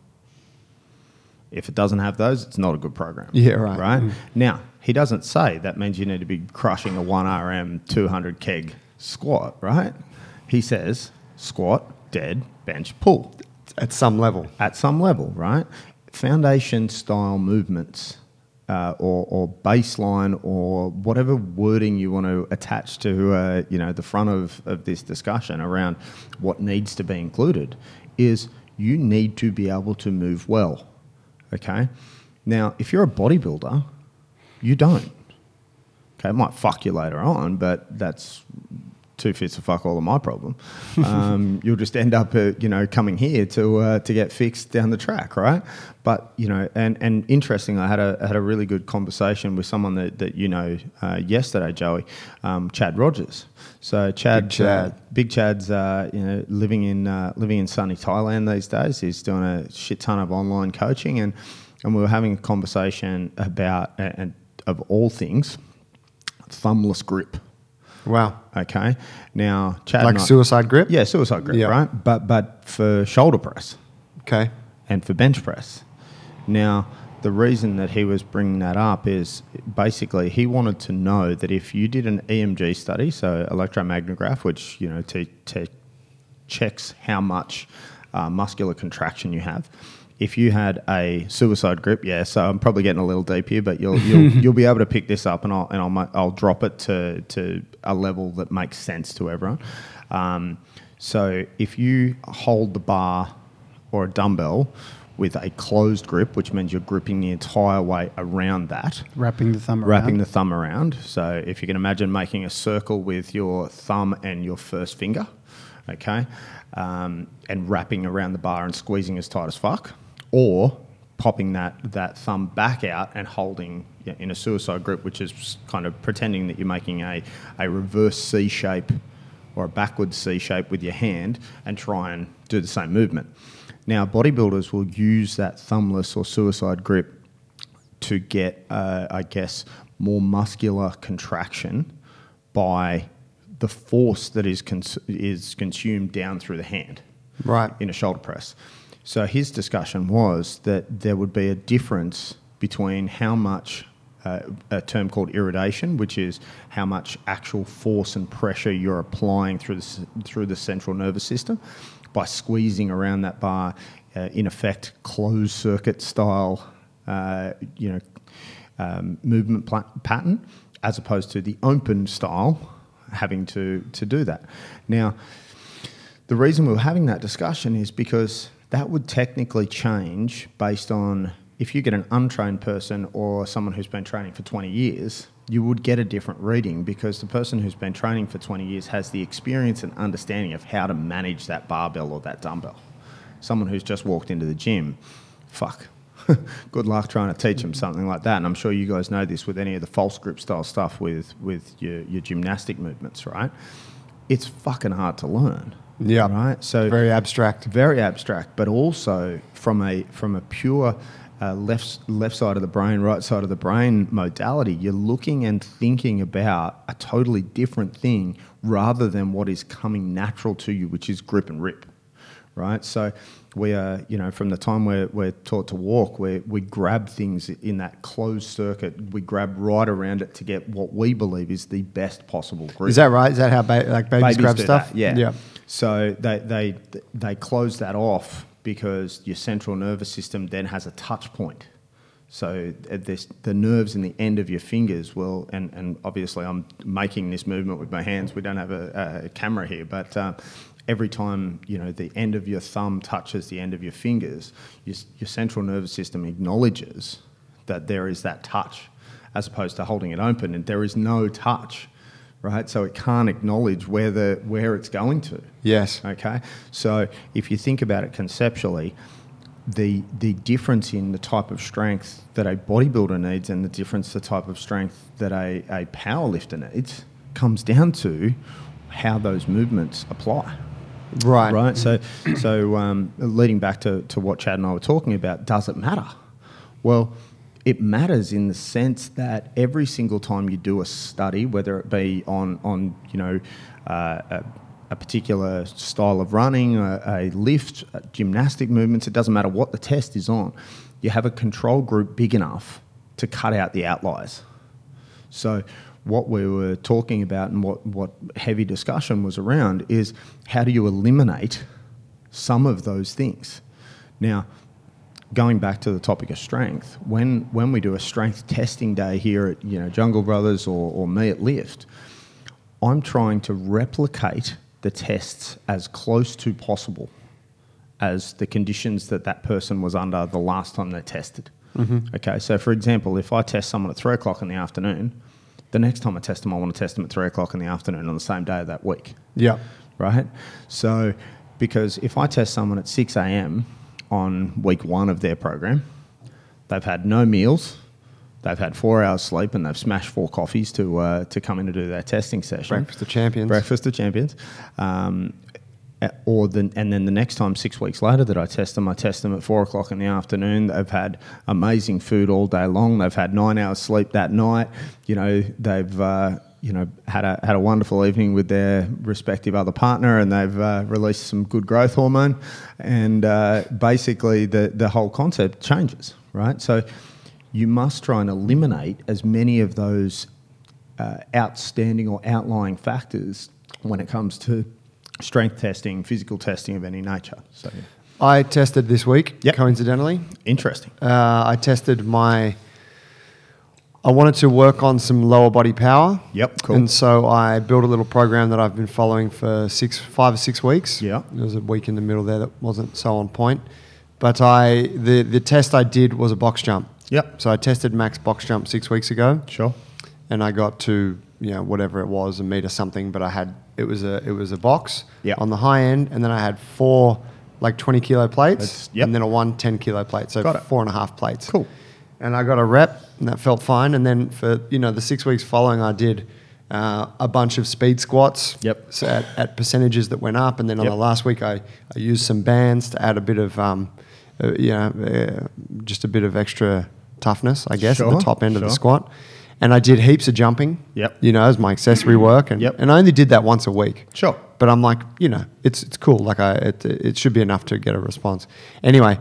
If it doesn't have those, it's not a good program. Yeah, right. Right? Mm. Now, he doesn't say that means you need to be crushing a 1RM 200 keg squat, right? He says squat, dead, bench, pull At some level, at some level, right? Foundation style movements uh, or, or baseline or whatever wording you want to attach to uh, you know the front of, of this discussion around what needs to be included is you need to be able to move well. Okay? Now, if you're a bodybuilder, you don't. Okay, it might fuck you later on, but that's two fits to fuck all of my problem. Um, you'll just end up, uh, you know, coming here to uh, to get fixed down the track, right? But you know, and and interesting, I had a I had a really good conversation with someone that, that you know uh, yesterday, Joey, um, Chad Rogers. So Chad, Big Chad. uh, Big Chad's, uh, you know, living in uh, living in sunny Thailand these days. He's doing a shit ton of online coaching, and and we were having a conversation about, and of all things, thumbless grip. Wow, Okay. Now, Chad, like I- suicide grip. yeah, suicide grip, Yeah. right? But but for shoulder press Okay. and for bench press. Now, the reason that he was bringing that up is basically he wanted to know that if you did an EMG study, so electromagnograph, which you know te- te- checks how much uh, muscular contraction you have. If you had a suicide grip, yeah, so I'm probably getting a little deep here, but you'll you'll, you'll be able to pick this up, and I'll and I'll I'll drop it to to a level that makes sense to everyone. Um, so if you hold the bar or a dumbbell with a closed grip, which means you're gripping the entire way around that, Wrapping the thumb around. wrapping the thumb around. So if you can imagine making a circle with your thumb and your first finger, okay, um, and wrapping around the bar and squeezing as tight as fuck, or popping that that thumb back out and holding yeah, in a suicide grip, which is kind of pretending that you're making a, a reverse C shape or a backwards C shape with your hand and try and do the same movement. Now, bodybuilders will use that thumbless or suicide grip to get, uh, I guess, more muscular contraction by the force that is cons- is consumed down through the hand Right. in a shoulder press. So his discussion was that there would be a difference between how much uh, a term called irradiation, which is how much actual force and pressure you're applying through the through the central nervous system by squeezing around that bar, uh, in effect, closed circuit style, uh, you know, um, movement pla- pattern, as opposed to the open style, having to to do that. Now, the reason we were having that discussion is because that would technically change based on if you get an untrained person or someone who's been training for 20 years, you would get a different reading because the person who's been training for 20 years has the experience and understanding of how to manage that barbell or that dumbbell. Someone who's just walked into the gym, fuck. Good luck trying to teach them something like that. And I'm sure you guys know this with any of the false grip style stuff with, with your, your gymnastic movements, right? It's fucking hard to learn. Yeah. Right. So Very abstract. very abstract, but also from a from a pure uh, left left side of the brain, right side of the brain modality, you're looking and thinking about a totally different thing rather than what is coming natural to you, which is grip and rip, right? So we are, you know, from the time we're, we're taught to walk, we we grab things in that closed circuit, we grab right around it to get what we believe is the best possible grip. Is that right? Is that how ba- like babies, grab stuff? that, yeah. Yeah. So they, they, they close that off because your central nervous system then has a touch point. So uh, this, the nerves in the end of your fingers will, and, and obviously I'm making this movement with my hands. We don't have a, a camera here, but uh, every time you know the end of your thumb touches the end of your fingers, your, your central nervous system acknowledges that there is that touch, as opposed to holding it open, and there is no touch, right? So it can't acknowledge where the where it's going to. Yes. Okay, so if you think about it conceptually, the the difference in the type of strength that a bodybuilder needs and the difference the type of strength that a, a power lifter needs comes down to how those movements apply. Right. Right. So, so um, leading back to, to what Chad and I were talking about, does it matter? Well, it matters in the sense that every single time you do a study, whether it be on on you know uh, a, a particular style of running, a, a lift, uh, gymnastic movements, it doesn't matter what the test is on. You have a control group big enough to cut out the outliers. So what we were talking about and what, what heavy discussion was around is how do you eliminate some of those things? Now, going back to the topic of strength, when, when we do a strength testing day here at you know Jungle Brothers or, or me at Lift, I'm trying to replicate the tests as close to possible as the conditions that that person was under the last time they tested. Mm-hmm. Okay, so for example, if I test someone at three o'clock in the afternoon, the next time I test them, I want to test them at three o'clock in the afternoon on the same day of that week Yeah. right? So, because if I test someone at 6 a.m. on week one of their program, they've had no meals, they've had four hours sleep, and they've smashed four coffees to uh, to come in to do their testing session. Breakfast of champions. Breakfast of champions. Um, or the, and then the next time, six weeks later, that I test them, I test them at four o'clock in the afternoon. They've had amazing food all day long. They've had nine hours sleep that night. You know, they've uh, you know had a had a wonderful evening with their respective other partner, and they've uh, released some good growth hormone. And uh, basically, the the whole concept changes, right? So you must try and eliminate as many of those uh, outstanding or outlying factors when it comes to strength testing, physical testing of any nature. So I tested this week, Yep. coincidentally. interesting. Uh, I tested my. I wanted to work on some lower body power. Yep, cool. And so I built a little program that I've been following for six, five or six weeks. Yeah. There was a week in the middle there that wasn't so on point, but I the the test I did was a box jump. Yep. So I tested max box jump six weeks ago, Sure. and I got to you know whatever it was a meter something, but I had it was a it was a box Yeah. on the high end, and then I had four like twenty kilo plates, yep. and then a one 10 kilo plate, so Got it. four and a half plates. Cool. And I got a rep, and that felt fine. And then for you know the six weeks following, I did uh, a bunch of speed squats. Yep. So at, at percentages that went up, and then on Yep. the last week, I, I used some bands to add a bit of um, uh, you know uh, just a bit of extra toughness, I guess, at the top end of the squat. And I did heaps of jumping. Yep. You know, as my accessory work, and Yep. and I only did that once a week. Sure. But I'm like, you know, it's it's cool. Like I, it, it should be enough to get a response. Anyway,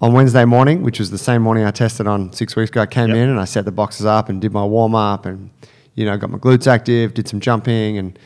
on Wednesday morning, which was the same morning I tested on six weeks ago, I came Yep. in and I set the boxes up and did my warm up and you know got my glutes active, did some jumping and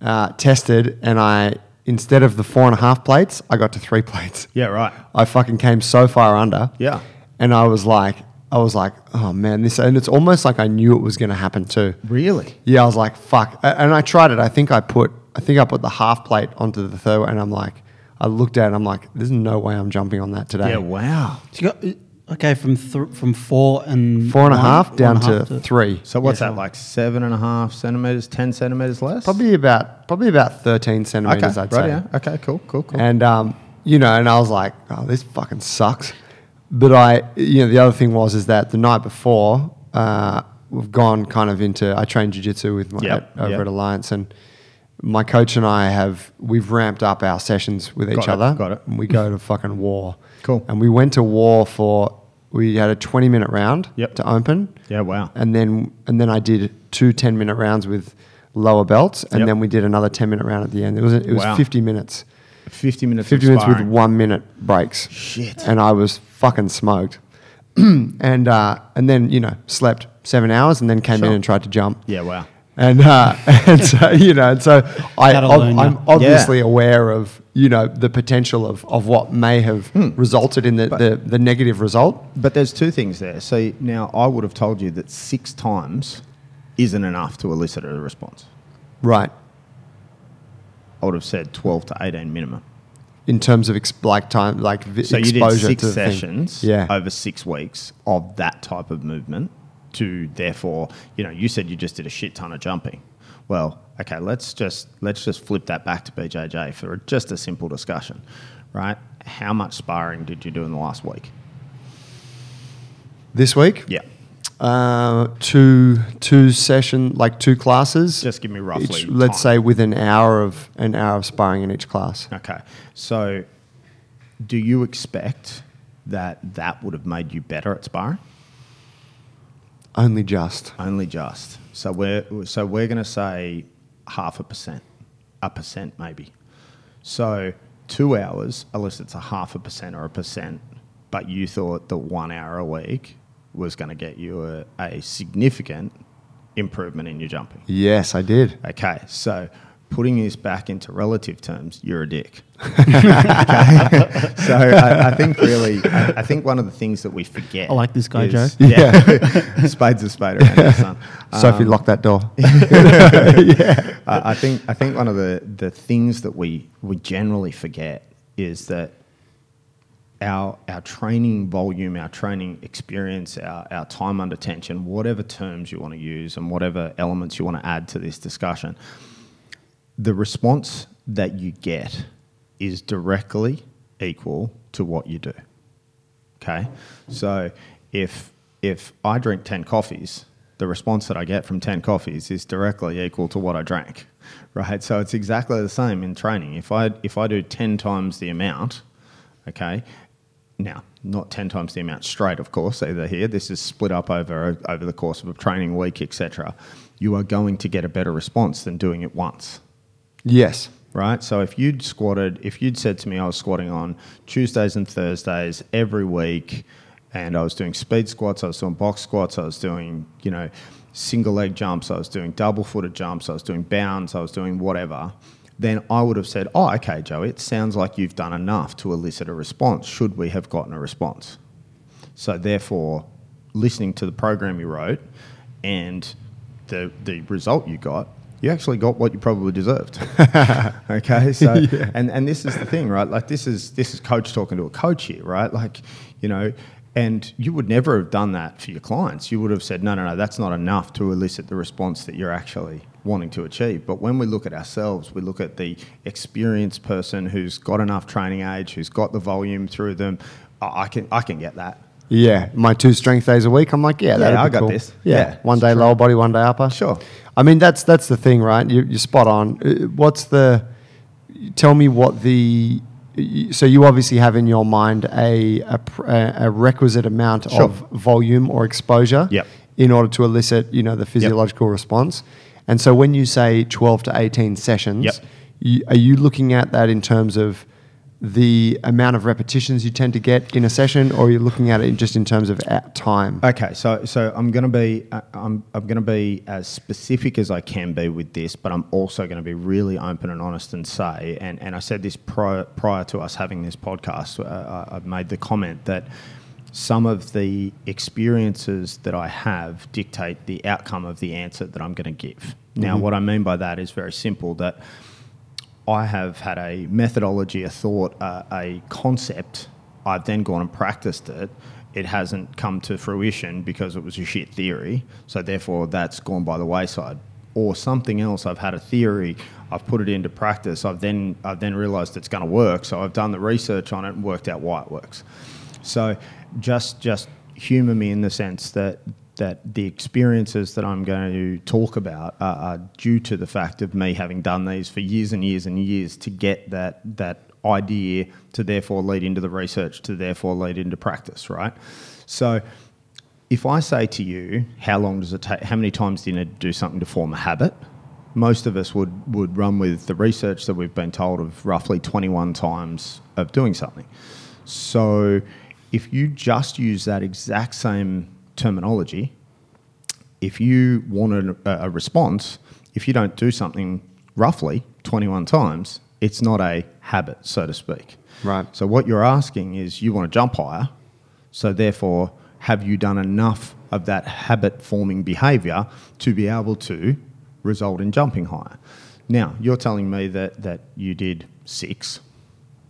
uh, tested. And I instead of the four and a half plates, I got to three plates. Yeah, right. I fucking came so far under. Yeah. And I was like, I was like, oh man, this, and it's almost like I knew it was going to happen too. Really? Yeah, I was like, fuck. And I tried it. I think I put, I think I put the half plate onto the third, and I'm like, I looked at it, I'm like, there's no way I'm jumping on that today. Yeah, wow. So you got, okay, from th- from four and Four and a one- half down and a to, half three. So what's Yeah. that, like seven and a half centimeters, 10 centimeters less? Probably about, probably about 13 Okay, centimeters, I'd right, say. yeah. Okay, cool, cool, cool. And um, you know, and I was like, oh, this fucking sucks. But I, you know, the other thing was is that the night before, uh, we've gone kind of into. I trained jujitsu with my Yep, at, over yep. at Alliance, and my coach and I have we've ramped up our sessions with each Got it, other. got it. And we go to fucking war. Cool. And we went to war for. We had a twenty minute round Yep. to open. yeah, wow. And then and then I did two 10 minute rounds with lower belts, and then we did another ten minute round at the end. It was it was Wow. fifty minutes. 50 minutes 50 of minutes with sparring. one minute breaks. Shit. And I was fucking smoked. and uh, and then, you know, slept seven hours and then came Sure. in and tried to jump. Yeah, wow. And, uh, and so, you know, and so I, That'll ob- learn I'm obviously aware of, you know, the potential of, of what may have Hmm. resulted in the, the, the negative result. But there's two things there. So now I would have told you that six times isn't enough to elicit a response. Right. I would have said 12 to 18 minimum. In terms of ex- like time, like vi- So you did six to the thing. sessions Yeah. over six weeks of that type of movement to therefore, you know, you said you just did a shit ton of jumping. Well, okay, let's just let's just flip that back to BJJ for just a simple discussion, right? How much sparring did you do in the last week? This week? Yeah. Uh, two two session like two classes. Just give me roughly Each, let's say with an hour of an hour of sparring in each class. Okay. So do you expect that that would have made you better at sparring? Only just. Only just. So we're so we're going to say half a percent, a percent maybe. So two hours elicits a half a percent or a percent, but you thought that one hour a week was going to get you a, a significant improvement in your jumping. Yes, I did. Okay, so putting this back into relative terms, you're a dick. okay? So I, I think really, I, I think one of the things that we forget. I like this guy, is- Joe. Yeah, spades a spade around here, son. Sophie, Um, lock that door. I, I think I think one of the, the things that we we generally forget is that our our training volume, our training experience, our, our time under tension, whatever terms you want to use and whatever elements you want to add to this discussion, the response that you get is directly equal to what you do. Okay, so if if I drink ten coffees, the response that I get from ten coffees is directly equal to what I drank, right? So it's exactly the same in training. If I if I do ten times the amount, okay, now not ten times the amount straight, of course. Either here, this is split up over over the course of a training week, etc. You are going to get a better response than doing it once Yes. right? So if you'd squatted, if you'd said to me I was squatting on Tuesdays and Thursdays every week, and I was doing speed squats, I was doing box squats, I was doing, you know, single leg jumps, I was doing double footed jumps, I was doing bounds, I was doing whatever, then I would have said, oh, okay, Joe, it sounds like you've done enough to elicit a response. Should we have gotten a response? So therefore, listening to the program you wrote and the the result you got, you actually got what you probably deserved. okay, so and and this is the thing, right? Like this is this is coach talking to a coach here, right? Like you know. And you would never have done that for your clients. You would have said, no, no, no, that's not enough to elicit the response that you're actually wanting to achieve. But when we look at ourselves, we look at the experienced person who's got enough training age, who's got the volume through them. I I can, I can get that. Yeah. My two strength days a week. I'm like, yeah, that'd I got cool. this. Yeah. Yeah, one day true. lower body, one day upper. Sure. I mean, that's that's the thing, right? You, you're spot on. Uh, What's the? Tell me what the. So you obviously have in your mind a a, a requisite amount Sure. of volume or exposure. Yep. in order to elicit, you know, the physiological response. And so when you say 12 to 18 sessions, Yep. you, are you looking at that in terms of the amount of repetitions you tend to get in a session, or are you looking at it just in terms of at time? Okay, so so I'm going to be uh, I'm I'm going to be as specific as I can be with this, but I'm also going to be really open and honest and say, and, and I said this prior prior to us having this podcast, uh, I, I made the comment that some of the experiences that I have dictate the outcome of the answer that I'm going to give. Now, what I mean by that is very simple that. I have had a methodology, a thought, uh, a concept. I've then gone and practiced it. It hasn't come to fruition because it was a shit theory. So therefore, that's gone by the wayside. Or something else. I've had a theory. I've put it into practice. I've then I've then realised it's going to work. So I've done the research on it and worked out why it works. So just just humour me in the sense that that the experiences that I'm going to talk about are, are due to the fact of me having done these for years and years and years to get that that idea to therefore lead into the research to therefore lead into practice, right? So if I say to you, how long does it take? How many times do you need to do something to form a habit? Most of us would, would run with the research that we've been told of roughly 21 times of doing something. So if you just use that exact same terminology, if you want a, a response, if you don't do something roughly 21 times, it's not a habit, so to speak. Right. So what you're asking is you want to jump higher, so therefore, have you done enough of that habit forming behavior to be able to result in jumping higher? Now, you're telling me that, that you did six,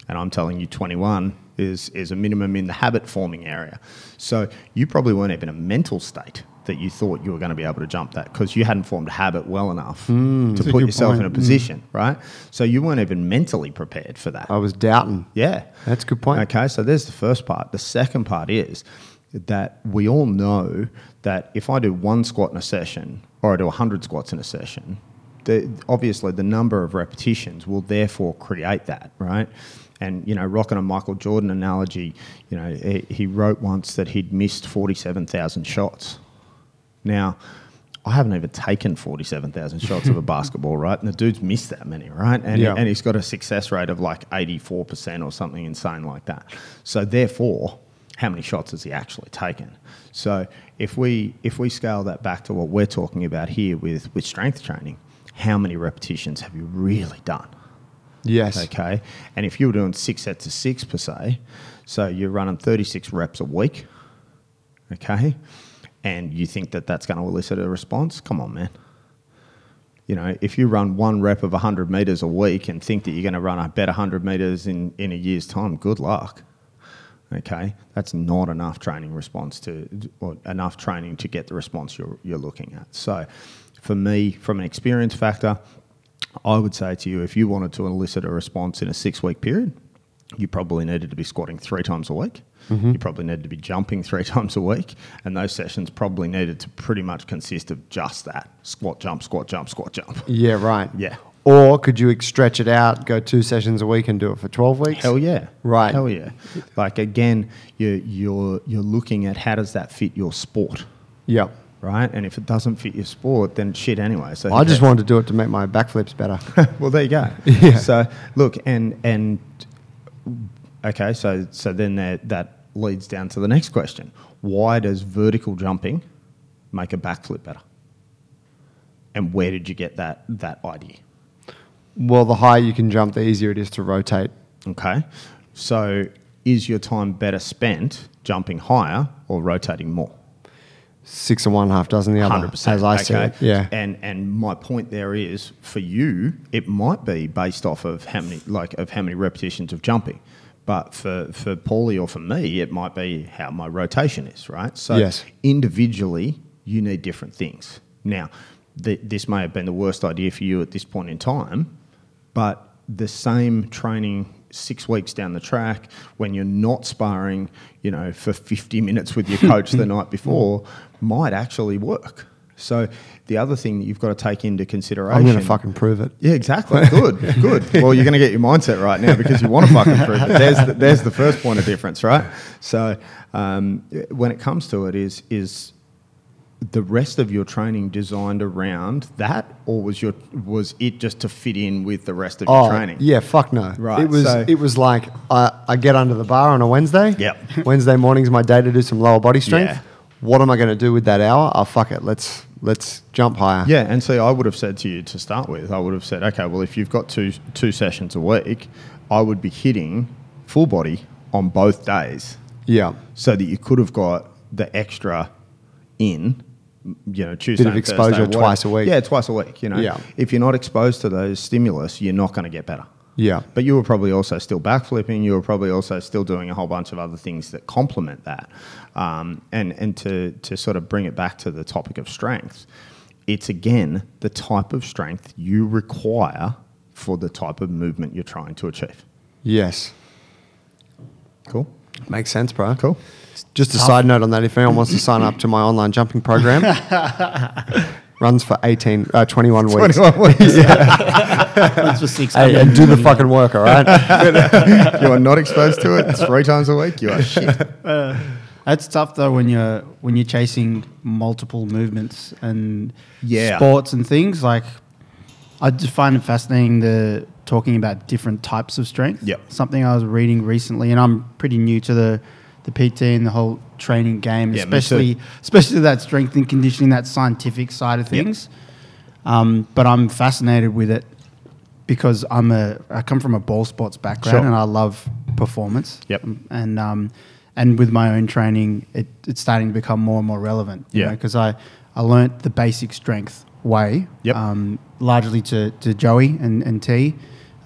and I'm telling you 21 is, is a minimum in the habit forming area. So you probably weren't even in a mental state that you thought you were going to be able to jump that because you hadn't formed a habit well enough to put yourself in point. a Mm. position, right? So you weren't even mentally prepared for that. I was doubting. Yeah. That's a good point. Okay, so there's the first part. The second part is that we all know that if I do one squat in a session or I do 100 squats in a session, the, obviously the number of repetitions will therefore create that, right? And, you know, rocking a Michael Jordan analogy, you know, he, wrote once that he'd missed 47,000 shots. Now, I haven't even taken 47,000 shots of a basketball, right? And the dude's missed that many, right? And, Yeah. and he's got a success rate of like 84% or something insane like that. So, therefore, how many shots has he actually taken? So, if we, if we scale that back to what we're talking about here with, with strength training, how many repetitions have you really done? Yes. Okay. And if you were doing six sets of six per se, so you're running 36 reps a week, okay, and you think that that's going to elicit a response, come on, man. You know, if you run one rep of 100 meters a week and think that you're going to run a better 100 meters in, in a year's time, good luck. Okay, that's not enough training response to, or enough training to get the response you're, you're looking at. So, for me, from an experience factor, I would say to you, if you wanted to elicit a response in a six week period, you probably needed to be squatting three times a week. Mm-hmm. You probably needed to be jumping three times a week. And those sessions probably needed to pretty much consist of just that squat, jump, squat, jump, squat, jump. Yeah, right. Yeah. Or could you stretch it out, go two sessions a week and do it for 12 weeks? Hell yeah. Right. Hell yeah. Like again, you're, you're, you're looking at how does that fit your sport, Yep. Right? And if it doesn't fit your sport, then shit anyway. So I just wanted to do it to make my backflips better. well, there you go. Yeah. So look, and and okay, so so then that that leads down to the next question: Why does vertical jumping make a backflip better? And where did you get that that idea? well, the higher you can jump, the easier it is to rotate. Okay, so is your time better spent jumping higher or rotating more? Six and one, half dozen the other, Hundred percent, as I see it. Yeah. And and my point there is for you, it might be based off of how many like of how many repetitions of jumping. But for, for Paulie or for me, it might be how my rotation is, right? So Yes. individually, you need different things. Now, th- this may have been the worst idea for you at this point in time, but the same training six weeks down the track when you're not sparring, you know, for 50 minutes with your coach the night before might actually work. So the other thing that you've got to take into consideration. I'm going to fucking prove it. Yeah, exactly. Good, good. Well, you're going to get your mindset right now because you want to fucking prove it. There's the, there's the first point of difference, right? So um, when it comes to it, is is the rest of your training designed around that, or was your was it just to fit in with the rest of your Oh, training? yeah, fuck no. Right, It was so- it was like I, I get under the bar on a Wednesday. Yep. Wednesday morning's my day to do some lower body strength. Yeah. What am I going to do with that hour? Oh fuck it. Let's let's jump higher. Yeah, and so I would have said to you to start with, I would have said, okay, well, if you've got two two sessions a week, I would be hitting full body on both days, Yeah. so that you could have got the extra in, you know, Tuesday, of exposure Thursday, twice a week. Yeah, twice a week. You know, Yeah. if you're not exposed to those stimulus, you're not going to get better. Yeah. But you were probably also still backflipping. You were probably also still doing a whole bunch of other things that complement that. Um, and and to, to sort of bring it back to the topic of strength, it's again the type of strength you require for the type of movement you're trying to achieve. Yes. Cool. Makes sense, bro. Cool. Just a side note on that, if anyone wants to sign up to my online jumping program, runs for 18, uh, 21 weeks. 21 weeks. That's for six. Hey, and do the fucking work, all right? you are not exposed to it three times a week. You are shit. That's tough though when you're when you're chasing multiple movements and Yeah. sports and things. Like I just find it fascinating the talking about different types of strength. Yep. Something I was reading recently, and I'm pretty new to the the PT and the whole training game, Yeah, especially especially that strength and conditioning, that scientific side of Yep. things. Um, but I'm fascinated with it because I'm a I come from a ball sports background Sure. and I love performance. Yep. And um, and with my own training, it, it's starting to become more and more relevant. Yeah. Because I I learnt the basic strength way. Yep. Um, largely to, to Joey and and T,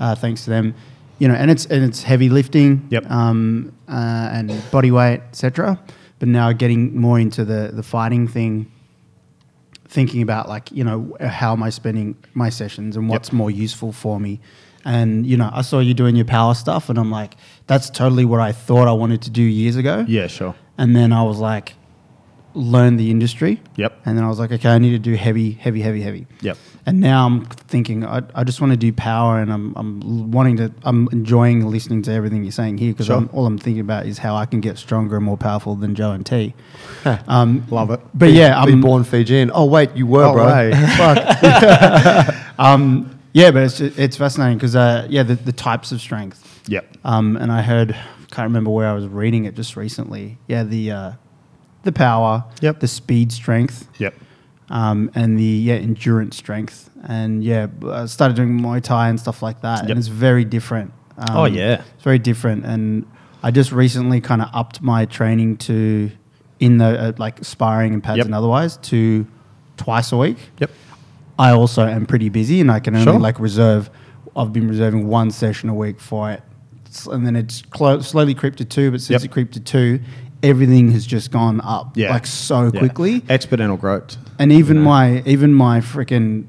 uh, thanks to them. You know, and it's and it's heavy lifting. Yep. Um, uh, and body weight, etc. But now getting more into the the fighting thing thinking about like you know how am I spending my sessions and what's more useful for me. And you know, I saw you doing your power stuff, and I'm like, that's totally what I thought I wanted to do years ago. Yeah, sure. And then I was like, learn the industry. Yep. And then I was like, okay, I need to do heavy, heavy, heavy, heavy. Yep. And now I'm thinking, I, I just want to do power, and I'm, I'm wanting to, I'm enjoying listening to everything you're saying here because Sure. all I'm thinking about is how I can get stronger and more powerful than Joe and T. um, Love it. but yeah, Be I'm born Fijian. Oh, wait, you were, Oh, bro. wait. Fuck. Um, yeah, but it's it's fascinating because uh, yeah, the, the types of strength. Yep. Um, and I heard, can't remember where I was reading it just recently. Yeah, the uh, the power. Yep. The speed strength. Yep. Um, and the yeah endurance strength. And yeah, I started doing Muay Thai and stuff like that, Yep. and it's very different. Um, Oh, yeah. it's very different. And I just recently kind of upped my training to in the uh, like sparring and pads and otherwise to twice a week. Yep. I also am pretty busy and I can only Sure. like reserve. I've been reserving one session a week for it, and then it's clo- slowly creeped to two. But since it creeped to two, everything has just gone up Yeah. like so Yeah. quickly. Exponential growth. And even my even my freaking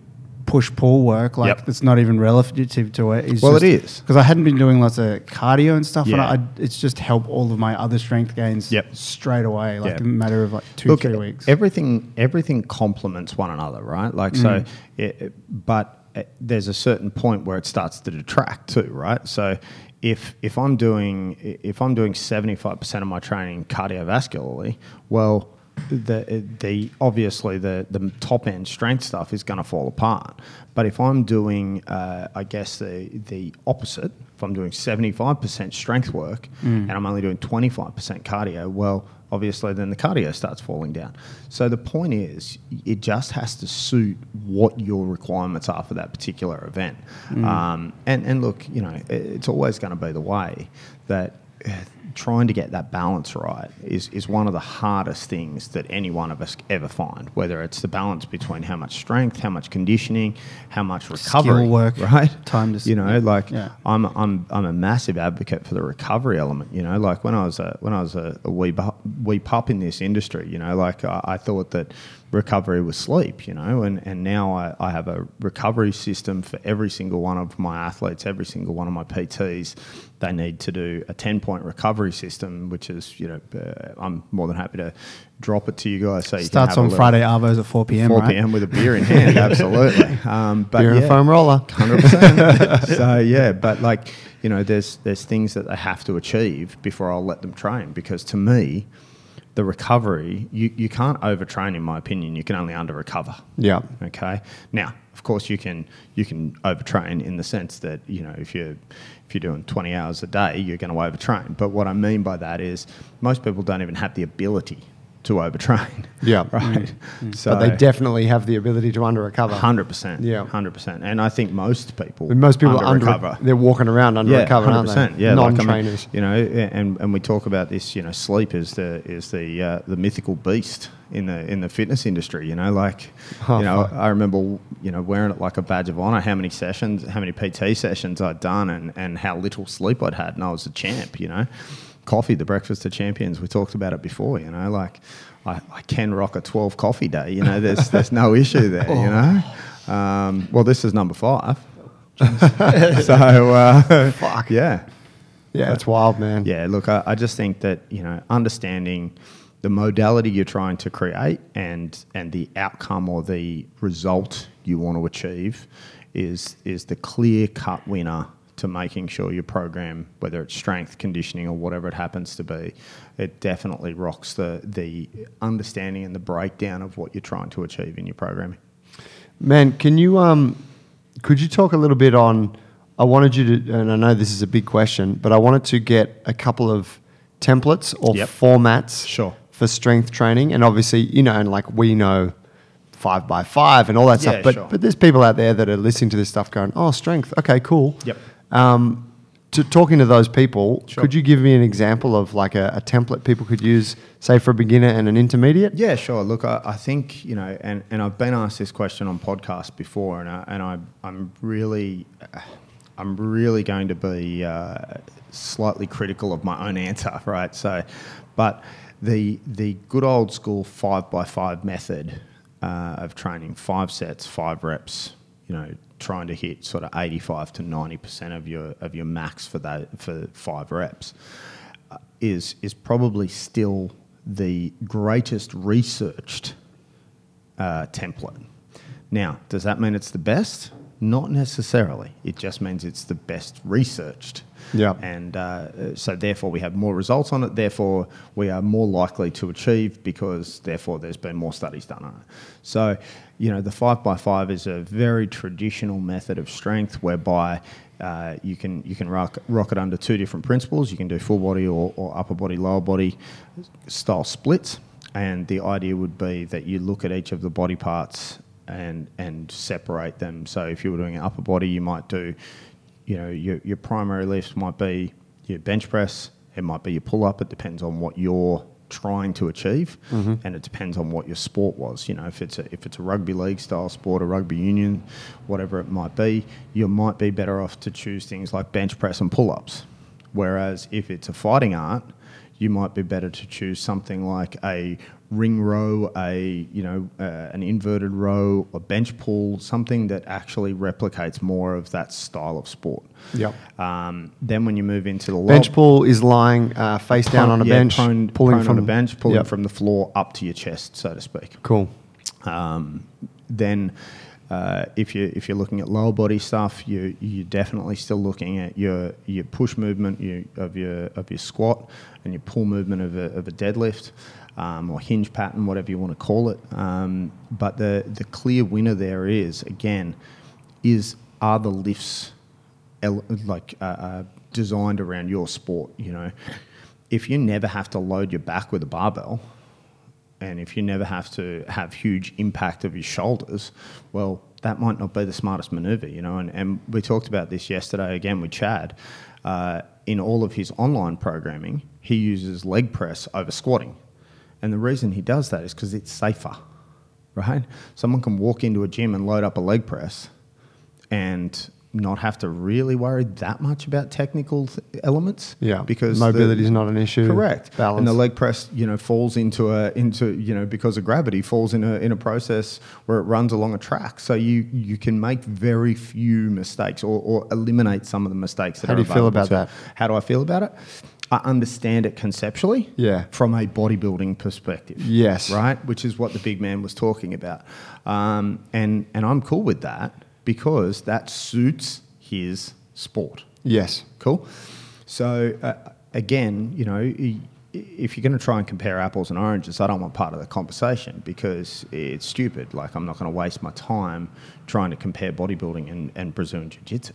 push pull work, like Yep. that's not even relative to it. Is Well, it is. because I hadn't been doing lots of cardio and stuff, and Yeah. I, it's just helped all of my other strength gains Yep. straight away, like Yeah. in a matter of like two three weeks. Everything everything complements one another, right? Like Mm. so, it, it- but uh, there's a certain point where it starts to detract too, right? So if if I'm doing if I'm doing 75 percent of my training cardiovascularly, well. The, the obviously the, the top end strength stuff is going to fall apart, but if I'm doing uh, I guess the the opposite, if I'm doing 75% strength work and I'm only doing 25% cardio, well, obviously then the cardio starts falling down. So the point is, it just has to suit what your requirements are for that particular event. Um, and, and look, you know, it- it's always going to be the way that uh, trying to get that balance right is, is one of the hardest things that any one of us ever find, whether it's the balance between how much strength, how much conditioning, how much recovery. work, right? time to- You know, like Yeah. I'm I'm I'm a massive advocate for the recovery element. You know, like when I was a when I was a, a wee bu- wee pup in this industry, you know, like I, I thought that recovery was sleep. You know, and and now I, I have a recovery system for every single one of my athletes, every single one of my PTs. They need to do a ten point recovery system, which is you know uh, I'm more than happy to drop it to you guys. So you can Starts on Friday arvos at four p.m. 4 right? p.m. with a beer in hand, absolutely. Um, but Beer and yeah. a foam roller. Hundred percent. So yeah, but like you know, there's there's things that they have to achieve before I'll let them train because to me, the recovery, you, you can't overtrain, in my opinion. You can only under recover. Yeah. Okay. Now, of course, you can you can overtrain in the sense that you know if you're if you're doing 20 hours a day, you're going to overtrain. But what I mean by that is most people don't even have the ability to overtrain. Yeah. Right. So but they definitely have the ability to under recover. hundred percent. Yeah. Hundred percent. And I think most people And most people under under they're walking around under Yeah, aren't 100%. they? Yeah, like, I mean, non-trainers. you know, and, and we talk about this. You know, sleep is the is the uh, the mythical beast in the in the fitness industry. You know, like Oh, you know, fuck. I remember you know wearing it like a badge of honor. How many sessions, how many PT sessions I'd done, and and how little sleep I'd had, and I was a champ. You know, coffee, the breakfast of champions. We talked about it before. You know, like. I, I can rock a 12 coffee day, you know, there's, there's no issue there, you know. Um, well, this is number five. so, uh, Fuck. yeah. yeah, it's wild, man. Yeah, look, I, I just think that you know understanding the modality you're trying to create and and the outcome or the result you want to achieve is is the clear cut winner to making sure your program, whether it's strength, conditioning, or whatever it happens to be, it definitely rocks the the understanding and the breakdown of what you're trying to achieve in your programming. Man, can you um, could you talk a little bit on? I wanted you to, and I know this is a big question, but I wanted to get a couple of templates or Yep. formats Sure. for strength training, and obviously, you know, and like we know five by five and all that Yeah, stuff. But sure. but there's people out there that are listening to this stuff, going, "Oh, strength, okay, cool." Yep. Um, to talking to those people, Sure. could you give me an example of like a, a template people could use, say for a beginner and an intermediate? Yeah, sure. Look, I, I think you know, and, and I've been asked this question on podcasts before, and I, and I I'm really, I'm really going to be uh, slightly critical of my own answer, right? So, but the the good old school five by five method uh, of training, five sets, five reps, you know, trying to hit sort of 85 to 90 percent of your of your max for that for five reps uh, is is probably still the greatest researched uh, template. Now, does that mean it's the best? Not necessarily. It just means it's the best researched. Yeah. And uh, so, therefore, we have more results on it. Therefore, we are more likely to achieve because, therefore, there's been more studies done on it. So, you know, the five by five is a very traditional method of strength whereby uh, you can you can rock, rock it under two different principles. You can do full body or, or upper body, lower body style splits. And the idea would be that you look at each of the body parts and and separate them. So if you were doing an upper body, you might do, you know, your your primary lifts might be your bench press. It might be your pull up. It depends on what you're trying to achieve, mm-hmm. and it depends on what your sport was. You know, if it's a if it's a rugby league style sport, a rugby union, whatever it might be, you might be better off to choose things like bench press and pull ups. Whereas if it's a fighting art, you might be better to choose something like a ring row, a you know uh, an inverted row, a bench pull, something that actually replicates more of that style of sport. Yep. Um, then when you move into the lower- Bench pull is lying uh, face down on a yeah, bench, prone, pulling prone from on a bench, pulling Yep. from the floor up to your chest, so to speak. Cool. Um, then, uh, if you if you're looking at lower body stuff, you you're definitely still looking at your your push movement you, of your of your squat and your pull movement of a, of a deadlift. Um, or hinge pattern, whatever you want to call it. Um, but the, the clear winner there is, again, is are the lifts like uh, uh, designed around your sport? You know, if you never have to load your back with a barbell, and if you never have to have huge impact of your shoulders, well, that might not be the smartest maneuver, you know. And, and we talked about this yesterday again with Chad. Uh, in all of his online programming, he uses leg press over squatting. And the reason he does that is because it's safer, right? Someone can walk into a gym and load up a leg press and not have to really worry that much about technical th- elements. Yeah, because mobility is not an issue. Correct. Balance. And the leg press, you know, falls into a into you know because of gravity falls in a in a process where it runs along a track. So you you can make very few mistakes or, or eliminate some of the mistakes that How do you feel about that? How do I feel about it? I understand it conceptually. Yeah. From a bodybuilding perspective. Yes. Right. Which is what the big man was talking about, um, and and I'm cool with that because that suits his sport. Yes. Cool. So uh, again, you know, if you're going to try and compare apples and oranges, I don't want part of the conversation because it's stupid. Like, I'm not going to waste my time trying to compare bodybuilding and, and Brazilian Jiu Jitsu.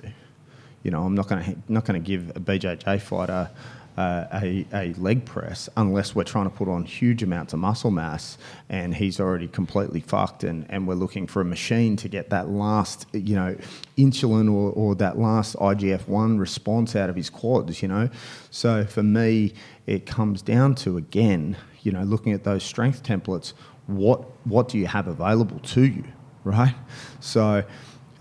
You know, I'm not going to not going to give a BJJ fighter uh, a, a leg press unless we're trying to put on huge amounts of muscle mass and he's already completely fucked and, and we're looking for a machine to get that last, you know, insulin or, or that last IGF-1 response out of his quads, you know. So for me, it comes down to, again, you know, looking at those strength templates, what, what do you have available to you, right? So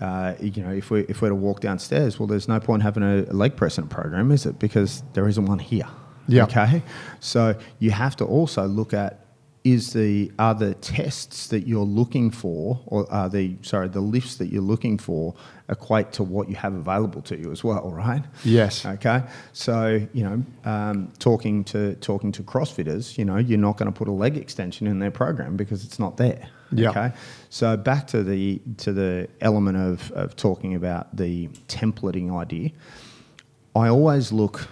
uh, you know, if we if we're to walk downstairs, well, there's no point having a, leg press in a program, is it? Because there isn't one here. Yeah. Okay. So you have to also look at is the are the tests that you're looking for, or are the sorry the lifts that you're looking for equate to what you have available to you as well, right? Yes. Okay. So you know, um, talking to talking to CrossFitters, you know, you're not going to put a leg extension in their program because it's not there. Yeah. Okay. So back to the to the element of, of talking about the templating idea. I always look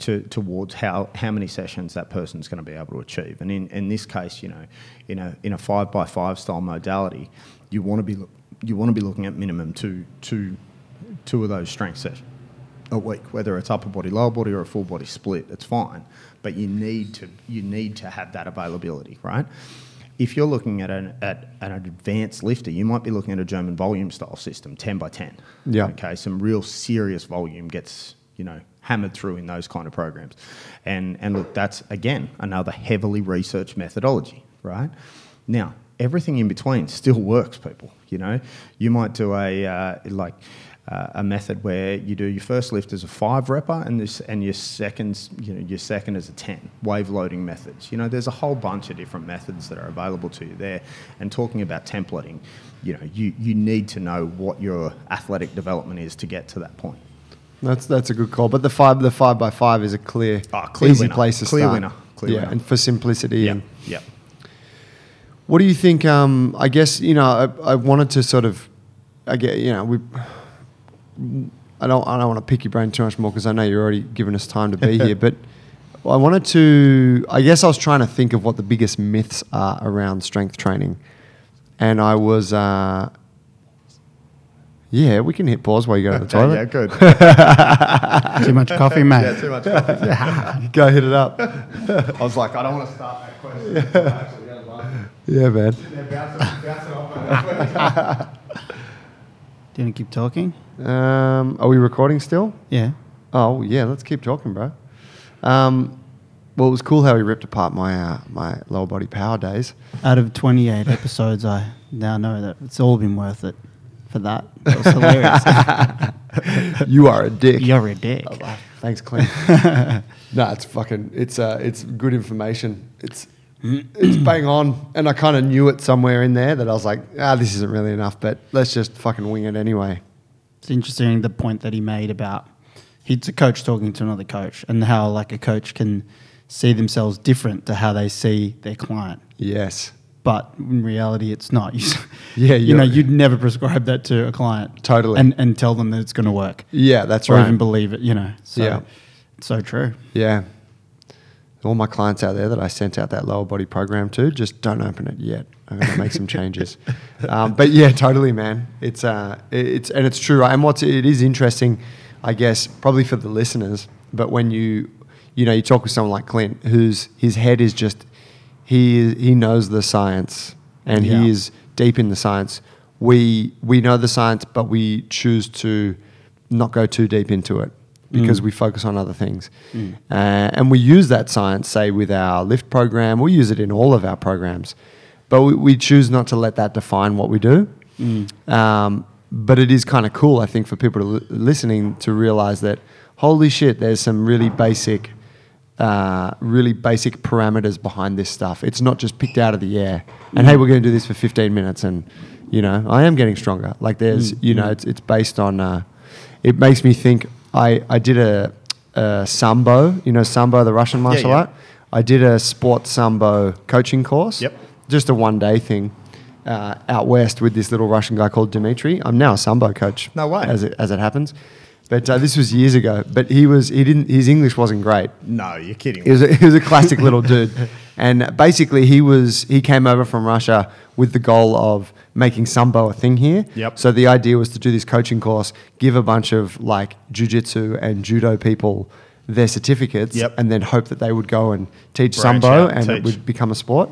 to, towards how, how many sessions that person's going to be able to achieve. And in, in this case, you know, in a in a five by five style modality, you want to be you want to be looking at minimum two two two of those strength sessions a week, whether it's upper body, lower body, or a full body split. It's fine, but you need to you need to have that availability, right? If you're looking at an at an advanced lifter, you might be looking at a German volume style system, ten by ten. Yeah. Okay. Some real serious volume gets you know hammered through in those kind of programs, and and look, that's again another heavily researched methodology, right? Now everything in between still works, people. You know, you might do a uh, like uh, a method where you do your first lift as a five repper and this and your second you know your second as a 10 wave loading methods you know there's a whole bunch of different methods that are available to you there and talking about templating you know you you need to know what your athletic development is to get to that point That's that's a good call. But the five the five by five is a clear, Ah, clear easy winner. place to Clear start. winner. Clear yeah, winner. and for simplicity. yeah And yeah what do you think? Um, I guess you know I, I wanted to sort of, I get you know we. I don't. I don't want to pick your brain too much more because I know you're already giving us time to be here. But I wanted to. I guess I was trying to think of what the biggest myths are around strength training, and I was. Uh, yeah, we can hit pause while you go to the toilet. yeah good Too much coffee, mate. yeah too much coffee. yeah. Go hit it up. I was like I don't want to start that question Yeah, man. Do you want to keep talking? Um, are we recording still? Yeah. Oh yeah, let's keep talking, bro. Um, well, it was cool how he ripped apart my uh, my lower body power days. Out of 28 episodes, I now know that it's all been worth it for that. That was hilarious. you are a dick. You're a dick. Thanks, Clint. no, it's fucking. It's uh, it's good information. It's it's bang on, and I kind of knew it somewhere in there that I was like, ah, this isn't really enough, but let's just fucking wing it anyway. It's interesting the point that he made about he's a coach talking to another coach and how like a coach can see themselves different to how they see their client. Yes. But in reality, it's not. You, Yeah, you know, you'd never prescribe that to a client. Totally. And, and tell them that it's going to work. Yeah, that's or right. even believe it, you know. So, Yeah. It's so true. Yeah. All my clients out there that I sent out that lower body program to, just don't open it yet. I'm going to make some changes. Um, but yeah, totally, man. It's uh, it's and it's true. And what's it is interesting, I guess, probably for the listeners. But when you, you know, you talk with someone like Clint, whose his head is just, he he knows the science and Yeah. he is deep in the science. We we know the science, but we choose to not go too deep into it because we focus on other things. Uh, and we use that science, say, with our lift program. We use it in all of our programs, but we, we choose not to let that define what we do. Um, but it is kind of cool, I think, for people to li- listening to realize that, holy shit, there's some really basic, uh, really basic parameters behind this stuff. It's not just picked out of the air. And hey, we're going to do this for 15 minutes, and you know, I am getting stronger. Like there's, you know, it's it's based on. Uh, it makes me think. I I did a, a sambo. You know, sambo, the Russian martial yeah. art. I did a sports sambo coaching course. Yep. Just a one day thing. Uh, out west with this little Russian guy called Dimitri. I'm now a sambo coach. No way. As it, as it happens. But uh, this was years ago. But he was he didn't his English wasn't great. No, you're kidding. He was a, he was a classic little dude, and basically he was he came over from Russia with the goal of making sambo a thing here. Yep. So the idea was to do this coaching course, give a bunch of like jujitsu and judo people their certificates, Yep. and then hope that they would go and teach Branch sambo out and and it would become a sport.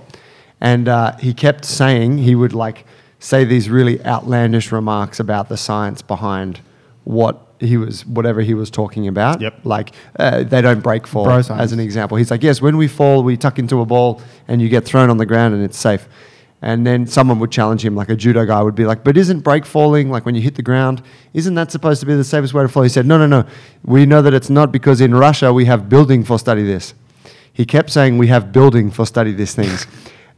And uh, he kept saying he would like say these really outlandish remarks about the science behind what he was, whatever he was talking about. Yep. Like uh, they don't break fall, Bro as an example. He's like, yes, when we fall, we tuck into a ball and you get thrown on the ground and it's safe. And then someone would challenge him, like a judo guy would be like, but isn't break falling, like when you hit the ground, isn't that supposed to be the safest way to fall? He said, no, no, no. We know that it's not because in Russia we have building for study this. He kept saying, we have building for study these things.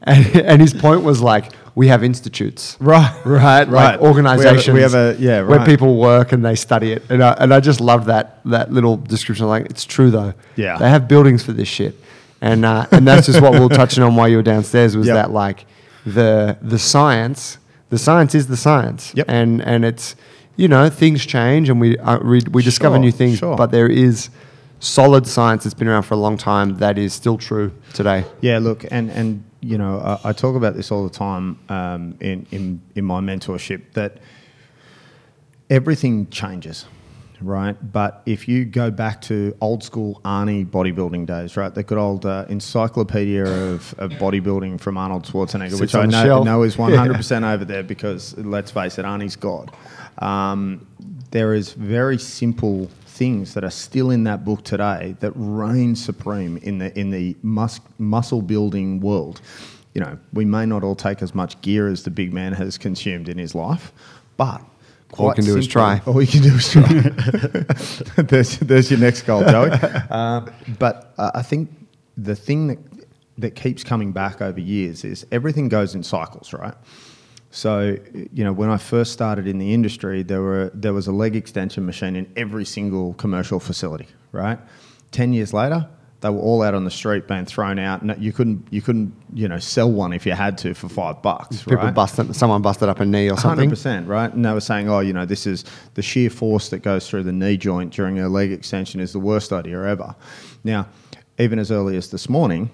and, and his point was like, we have institutes. Right. Right, Right. like We have a- organizations. we have a- yeah, where people work and they study it, and I, and I just love that that little description. Like it's true though. Yeah. they have buildings for this shit, and uh, and that's just what we were touching on while you were downstairs was Yep. that like the the science, the science is the science, Yep. and and it's you know things change and we uh, we, we discover Sure, new things, sure. but there is solid science that's been around for a long time that is still true today. Yeah, look, and and you know, I, I talk about this all the time um, in, in in my mentorship that everything changes, right? But if you go back to old school Arnie bodybuilding days, right, the good old uh, encyclopedia of, of bodybuilding from Arnold Schwarzenegger, Sits which I know, know is one hundred percent over there because let's face it, Arnie's God. Um, there is very simple things that are still in that book today that reign supreme in the in the mus- muscle building world. You know, we may not all take as much gear as the big man has consumed in his life, but All quite can do is try. All you can do is try. there's, there's your next goal, Joey. Um, but uh, I think the thing that that keeps coming back over years is everything goes in cycles, right? So, you know, when I first started in the industry, there were there was a leg extension machine in every single commercial facility, right? Ten years later, they were all out on the street being thrown out. No, you couldn't you couldn't you know sell one if you had to for five bucks. People right? busted, someone busted up a knee or something. Hundred percent, right? And they were saying, oh, you know, this is the sheer force that goes through the knee joint during a leg extension is the worst idea ever. Now, even as early as this morning,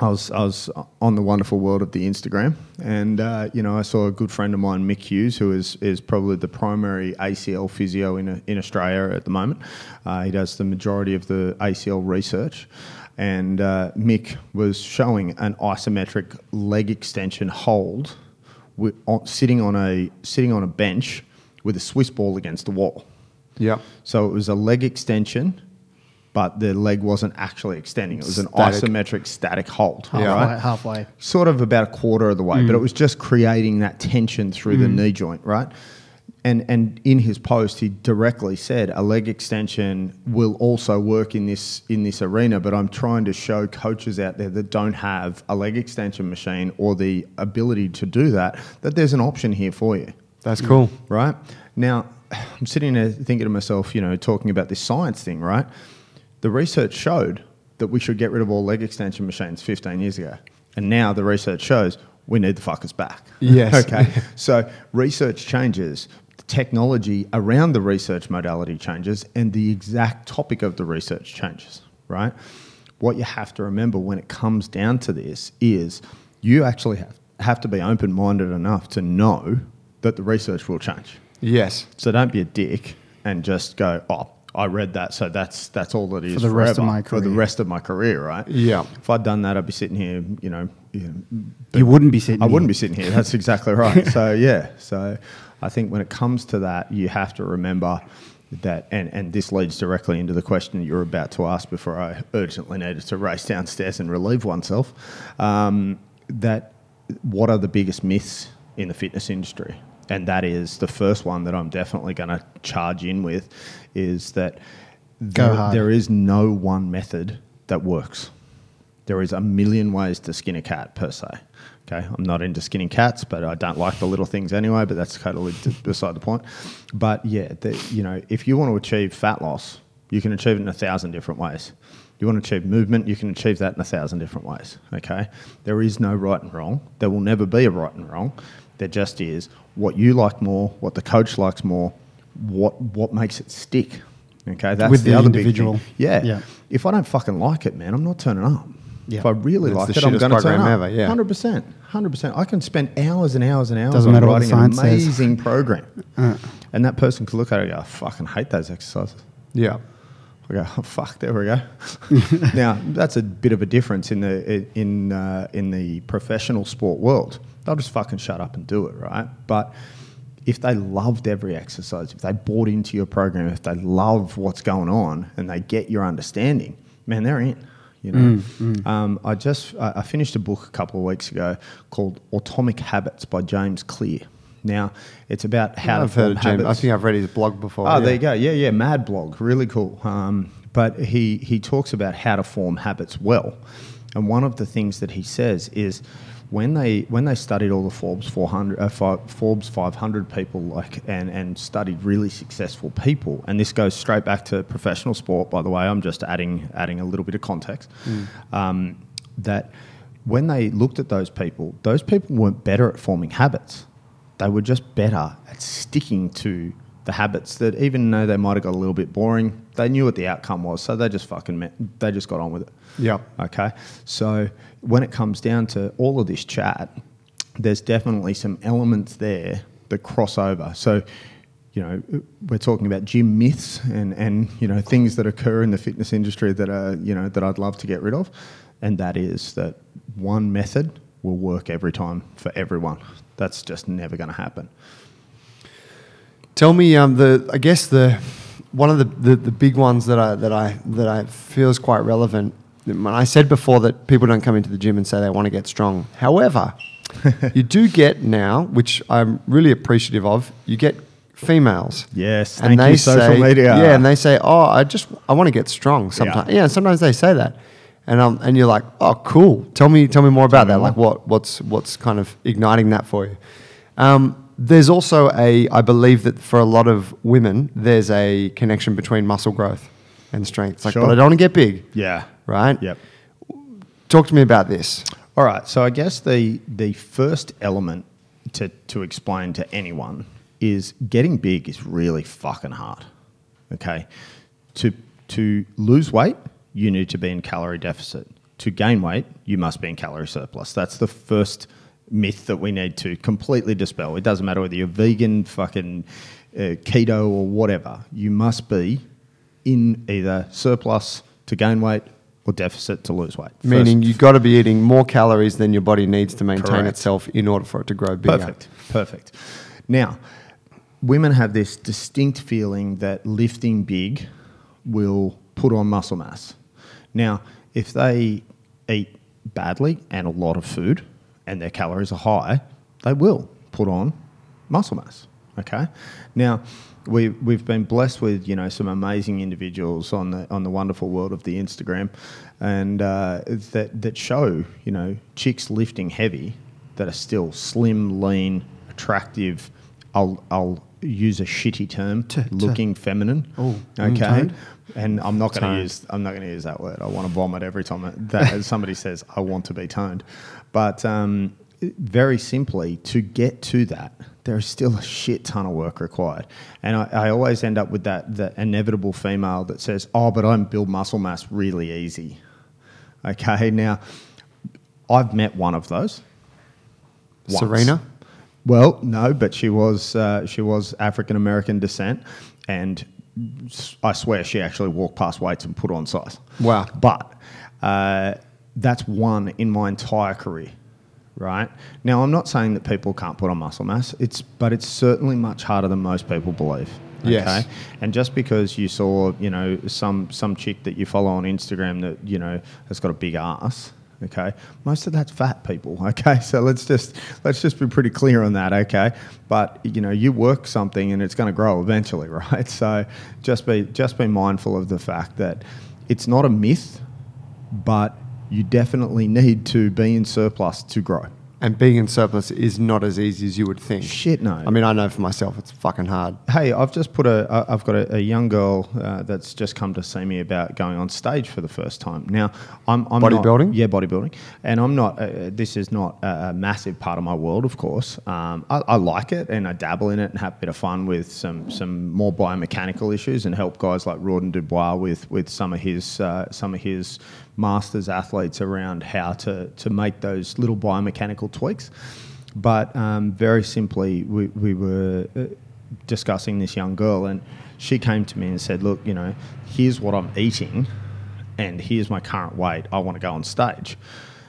I was I was on the wonderful world of the Instagram, and uh, you know, I saw a good friend of mine, Mick Hughes, who is is probably the primary ACL physio in in Australia at the moment. Uh, he does the majority of the ACL research. And uh, Mick was showing an isometric leg extension hold wi- on, sitting on a sitting on a bench with a Swiss ball against the wall. Yep. So it was a leg extension, but the leg wasn't actually extending. It was an Static. isometric static hold. halfway. Right? halfway. Sort of about a quarter of the way, but it Mm. was just creating that tension through the knee joint, right? And and in his post, he directly said a leg extension will also work in this in this arena. But I'm trying to show coaches out there that don't have a leg extension machine or the ability to do that that there's an option here for you That's cool. right? Now, I'm sitting there thinking to myself, you know, talking about this science thing, right? The research showed that we should get rid of all leg extension machines 15 years ago. And now the research shows we need the fuckers back. Yes. okay. So research changes, the technology around the research modality changes, and the exact topic of the research changes, right? What you have to remember when it comes down to this is you actually have, have to be open minded enough to know that the research will change. Yes. So don't be a dick and just go, oh, I read that, so that's that's all it is the rest of forever, my for the rest of my career, right? Yeah. If I'd done that, I'd be sitting here, you know. You know You wouldn't be sitting. I here. wouldn't be sitting here. That's exactly right. so yeah, so I think when it comes to that, you have to remember that, and and this leads directly into the question you were about to ask before I urgently needed to race downstairs and relieve oneself. Um, that what are the biggest myths in the fitness industry? And that is the first one that I'm definitely going to charge in with is that there- there is no one method that works. There is a million ways to skin a cat per se. Okay, I'm not into skinning cats, but I don't like the little things anyway. But that's totally beside the point. But yeah, the, you know, if you want to achieve fat loss, you can achieve it in a thousand different ways. You want to achieve movement, you can achieve that in a thousand different ways. Okay, there is no right and wrong. There will never be a right and wrong. There just is what you like more, what the coach likes more, what what makes it stick. Okay, that's With the, the other individual. big thing. Yeah. Yeah. If I don't fucking like it, man, I'm not turning up. Yeah. If I really It's like it, I'm going to turn up. ever, yeah. Hundred percent, hundred percent. I can spend hours and hours and hours Doesn't on matter what the writing an science says. amazing program, Uh. and that person could look at it and go, "I fucking hate those exercises." Yeah. I go, oh, fuck, there we go. now that's a bit of a difference in the in uh, in the professional sport world. They'll just fucking shut up and do it, right? But if they loved every exercise, if they bought into your program, if they love what's going on and they get your understanding, man, they're in. You know, Um, I just I, I finished a book a couple of weeks ago called Atomic Habits by James Clear. Now it's about how I've to heard form of James. I think I've read his blog before. Oh, yeah. there you go. Yeah, yeah, Mad Blog, really cool. Um, but he he talks about how to form habits well, and one of the things that he says is when they when they studied all the Forbes 400, uh, fi- Forbes 500 people, like and and studied really successful people, and this goes straight back to professional sport. By the way, I'm just adding adding a little bit of context. Um, that when they looked at those people, those people weren't better at forming habits they were just better at sticking to the habits that even though they might have got a little bit boring, they knew what the outcome was, so they just fucking met, they just got on with it. Yep. Okay. So when it comes down to all of this chat, there's definitely some elements there that cross over. So, you know, we're talking about gym myths and, and you know things that occur in the fitness industry that are you know that I'd love to get rid of, and that is that one method will work every time for everyone. That's just never going to happen. Tell me, um, the I guess the one of the, the, the big ones that I that I that I feel is quite relevant. When I said before that people don't come into the gym and say they want to get strong. However, you do get now, which I'm really appreciative of. You get females. Yes, thank you, social say, media. Yeah, and they say, "Oh, I just I want to get strong." Sometimes, yeah. sometimes they say that, and um, and you're like, "Oh, cool. Tell me, tell me more about me that. more. Like, what what's what's kind of igniting that for you?" Um, there's also a, I believe that for a lot of women, there's a connection between muscle growth and strength. It's like, Sure. but I don't want to get big, Yeah. right? Yep. Talk to me about this. All right. So I guess the the first element to to explain to anyone is getting big is really fucking hard. Okay. To to lose weight, you need to be in calorie deficit. To gain weight, you must be in calorie surplus. That's the first myth that we need to completely dispel. It doesn't matter whether you're vegan, fucking uh, keto, or whatever. You must be in either surplus to gain weight or deficit to lose weight. Meaning First- you've got to be eating more calories than your body needs to maintain Correct. itself in order for it to grow bigger. Perfect. Perfect. Now, women have this distinct feeling that lifting big will put on muscle mass. Now, if they eat badly and a lot of food and their calories are high, they will put on muscle mass. Okay. Now, we we've been blessed with you know some amazing individuals on the on the wonderful world of the Instagram, and uh, that that show you know chicks lifting heavy that are still slim, lean, attractive. I'll I'll use a shitty term, T- t- looking feminine. Oh, okay. toned? And I'm not going to use I'm not going to use that word. I want to vomit every time that somebody says I want to be toned. But um, very simply, to get to that, there is still a shit ton of work required. And I, I always end up with that that inevitable female that says, "Oh, but I can build muscle mass really easy." Okay, now I've met one of those. once. Serena? Well, no, but she was uh, she was African American descent, and I swear she actually walked past weights and put on size. Wow. But uh, that's one in my entire career, right? Now, I'm not saying that people can't put on muscle mass. It's but it's certainly much harder than most people believe. Yes. And just because you saw, you know, some some chick that you follow on Instagram that you know has got a big ass, okay, most of that's fat people. Okay, so let's just let's just be pretty clear on that. Okay, but you know, you work something and it's going to grow eventually, right? So just be just be mindful of the fact that it's not a myth, but you definitely need to be in surplus to grow. and being in surplus is not as easy as you would think. Shit, no. I mean, I know for myself, it's fucking hard. Hey, I've just put a, I've got a, a young girl uh, that's just come to see me about going on stage for the first time. Now, I'm, I'm not- Bodybuilding? yeah, bodybuilding, and I'm not. Uh, this is not a, a massive part of my world, of course. Um, I, I like it and I dabble in it and have a bit of fun with some some more biomechanical issues and help guys like Rawdon Dubois with with some of his uh, some of his masters athletes around how to to make those little biomechanical tweaks. But um, very simply, we, we were uh, discussing this young girl, and she came to me and said, Look, you know, here's what I'm eating, and here's my current weight. I want to go on stage.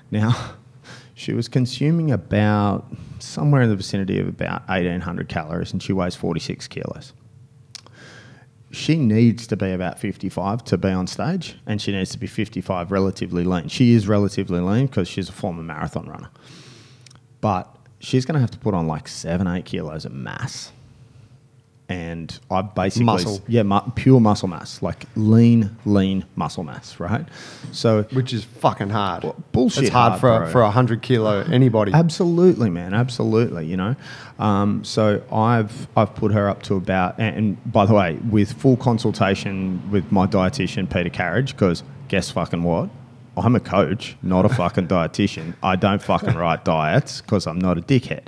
Now, she was consuming about somewhere in the vicinity of about 1,800 calories, and she weighs 46 kilos. She needs to be about 55 to be on stage, and she needs to be 55 relatively lean. She is relatively lean because she's a former marathon runner but she's going to have to put on like seven, eight kilos of mass. And I basically, Muscle. yeah, mu- pure muscle mass, like lean, lean muscle mass, right? So, Which is fucking hard. Well, bullshit It's hard, hard, for bro. for a hundred kilo anybody. Absolutely, man. Absolutely. You know, um, so I've I've put her up to about, and, and by the way, with full consultation with my dietitian Peter Carriage, because guess fucking what? I'm a coach, not a fucking dietitian. I don't fucking write diets because I'm not a dickhead.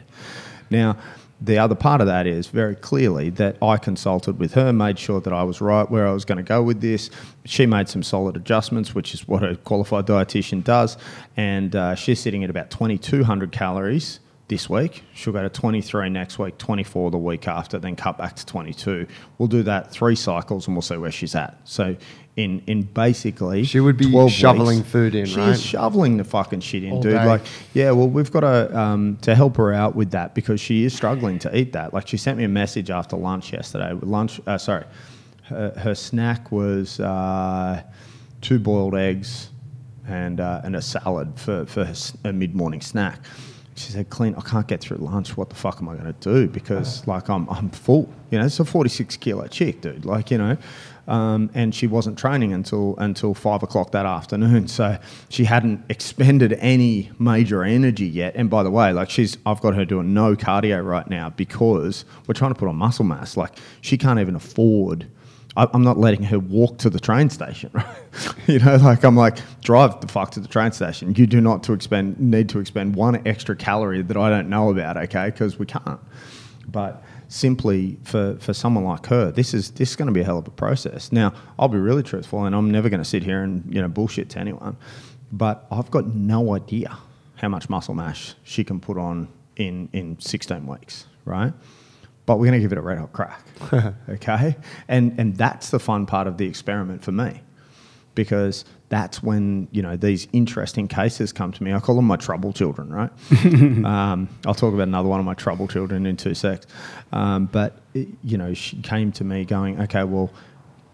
Now. The other part of that is very clearly that I consulted with her, made sure that I was right where I was going to go with this. She made some solid adjustments, which is what a qualified dietitian does. And uh, she's sitting at about 2,200 calories this week. She'll go to 23 next week, 24 the week after, then cut back to 22. We'll do that three cycles and we'll see where she's at. So, in, in basically, She would be shoveling weeks, food in, she right? is shoveling the fucking shit in, All dude. day. Like, yeah, well, we've got to um, to help her out with that because she is struggling to eat that. Like, she sent me a message after lunch yesterday. Lunch, uh, sorry, her, her snack was uh, two boiled eggs and uh, and a salad for for her, a mid morning snack. She said, "Clint, I can't get through lunch. What the fuck am I going to do? Because like I'm I'm full. You know, it's a 46 kilo chick, dude. Like you know." Um, and she wasn't training until until five o'clock that afternoon, so she hadn't expended any major energy yet. And by the way, like she's, I've got her doing no cardio right now because we're trying to put on muscle mass. Like she can't even afford I- I'm not letting her walk to the train station, right? you know, like I'm like, drive the fuck to the train station. You do not to expend need to expend one extra calorie that I don't know about, okay? Because we can't. But simply for, for someone like her, this is this is going to be a hell of a process. Now, I'll be really truthful, and I'm never going to sit here and you know bullshit to anyone. But I've got no idea how much muscle mass she can put on in in 16 weeks, right? but we're going to give it a red hot crack. okay? And, and that's the fun part of the experiment for me because that's when, you know, these interesting cases come to me. I call them my trouble children, right? um, I'll talk about another one of my trouble children in two secs. Um, but, it- you know, she came to me going, okay, well,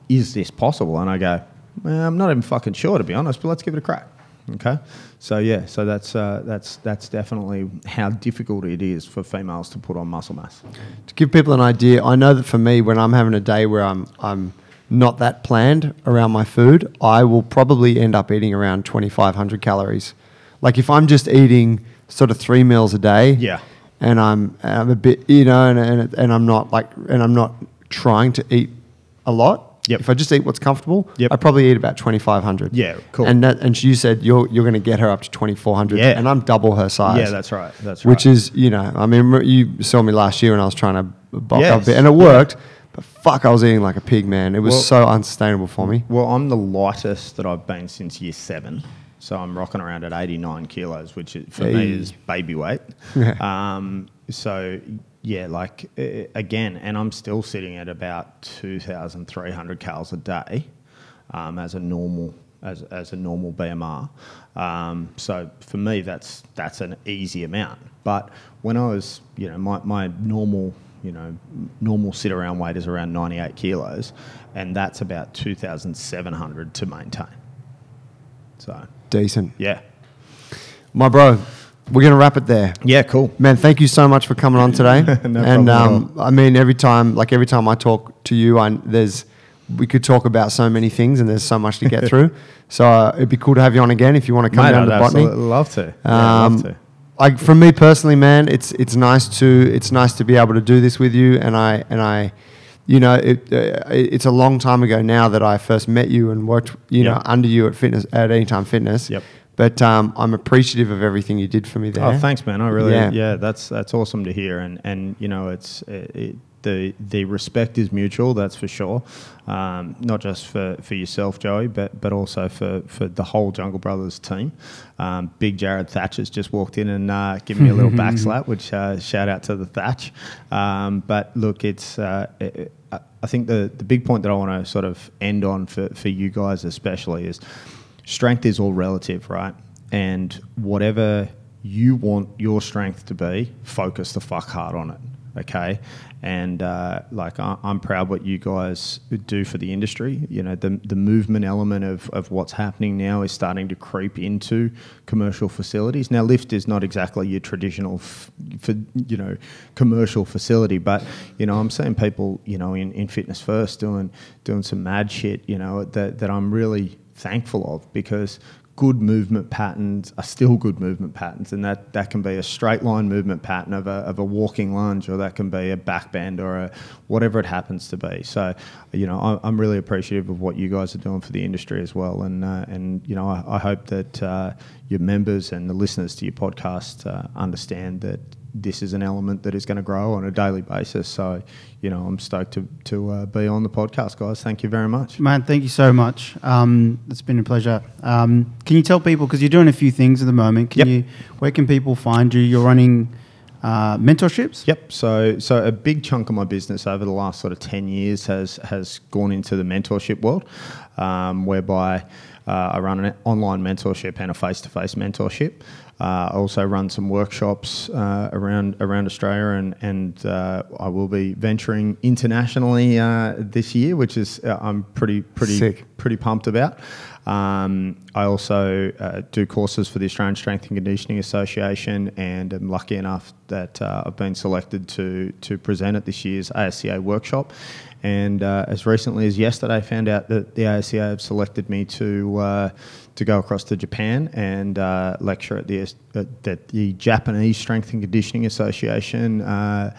is this possible? And I go, well, I'm not even fucking sure, to be honest, but let's give it a crack. Okay, so yeah, so that's uh, that's that's definitely how difficult it is for females to put on muscle mass. to give people an idea, I know that for me, when I'm having a day where I'm I'm not that planned around my food, I will probably end up eating around 2,500 calories. Like if I'm just eating sort of three meals a day, Yeah. and I'm I'm a bit, you know, and and, and I'm not like, and I'm not trying to eat a lot. Yep. If I just eat what's comfortable, Yep. I probably eat about 2,500. Yeah, cool. And that, and you said you're you're going to get her up to 2,400. Yeah. And I'm double her size. Yeah, that's right. That's right. Which is, you know, I mean, you saw me last year and I was trying to bulk up a bit, and it worked. But fuck, I was eating like a pig, man. It was Well- so unsustainable for me. Well, I'm the lightest that I've been since year seven. So I'm rocking around at 89 kilos, which is, for me is baby weight. Um, so yeah, like uh, again, and I'm still sitting at about 2,300 calories a day um, as a normal as, as a normal BMR. Um, so for me, that's that's an easy amount. But when I was, you know, my, my normal you know, normal sit around weight is around 98 kilos, and that's about 2,700 to maintain. So, Decent. yeah. My bro, we're going to wrap it there. Yeah, cool. Man, thank you so much for coming on today. problem and um, I mean, every time, like every time I talk to you, I, there's we could talk about so many things, and there's so much to get through. So uh, it'd be cool to have you on again if you want to come Mate, down I'd to Botany. absolutely love to. Yeah, I'd Um, love to. I, from me personally, man, it's it's nice to it's nice to be able to do this with you, and I and I, you know, it, uh, it's a long time ago now that I first met you and worked, you know, under you at fitness at Anytime Fitness. Yep. But um, I'm appreciative of everything you did for me there. Oh, thanks, man. I really, Yeah. yeah, that's that's awesome to hear, and and you know, it's it, it, the the respect is mutual. That's for sure. Um, not just for, for yourself, Joey, but but also for, for the whole Jungle Brothers team. Um, Big Jared Thatcher's just walked in and uh, given me a little back slap, which uh, shout out to the Thatch. Um, but look, it's. Uh, it, I- I think the, the big point that I want to sort of end on for, for you guys especially is strength is all relative, right? And whatever you want your strength to be, focus the fuck hard on it, okay? And uh, like I, I'm proud what you guys do for the industry. You know, the the movement element of, of what's happening now is starting to creep into commercial facilities. Now, lift is not exactly your traditional, f- for you know, commercial facility, but you know, I'm seeing people, you know, in, in fitness first doing doing some mad shit, you know, that that I'm really thankful of because good movement patterns are still good movement patterns and that, that can be a straight line movement pattern of a, of a walking lunge or that can be a back bend or a, whatever it happens to be. So you know I, I'm really appreciative of what you guys are doing for the industry as well and uh, and you know I, I hope that uh, your members and the listeners to your podcast uh, understand that this is an element that is going to grow on a daily basis so you know I'm stoked to, to uh, be on the podcast guys thank you very much Man, thank you so much. Um, it's been a pleasure. Um, can you tell people because you're doing a few things at the moment? Can Yep. you? Where can people find you? You're running uh, mentorships. Yep. So, so a big chunk of my business over the last sort of ten years has has gone into the mentorship world, um, whereby uh, I run an online mentorship and a face to face mentorship. Uh, I also run some workshops uh, around around Australia, and and uh, I will be venturing internationally uh, this year, which is uh, I'm pretty pretty Sick. pretty pumped about. Um, I also uh, do courses for the Australian Strength and Conditioning Association, and I'm lucky enough that uh, I've been selected to to present at this year's ASCA workshop. And uh, as recently as yesterday, I found out that the ASCA have selected me to uh, to go across to Japan and uh, lecture at the at the- the Japanese Strength and Conditioning Association. Uh,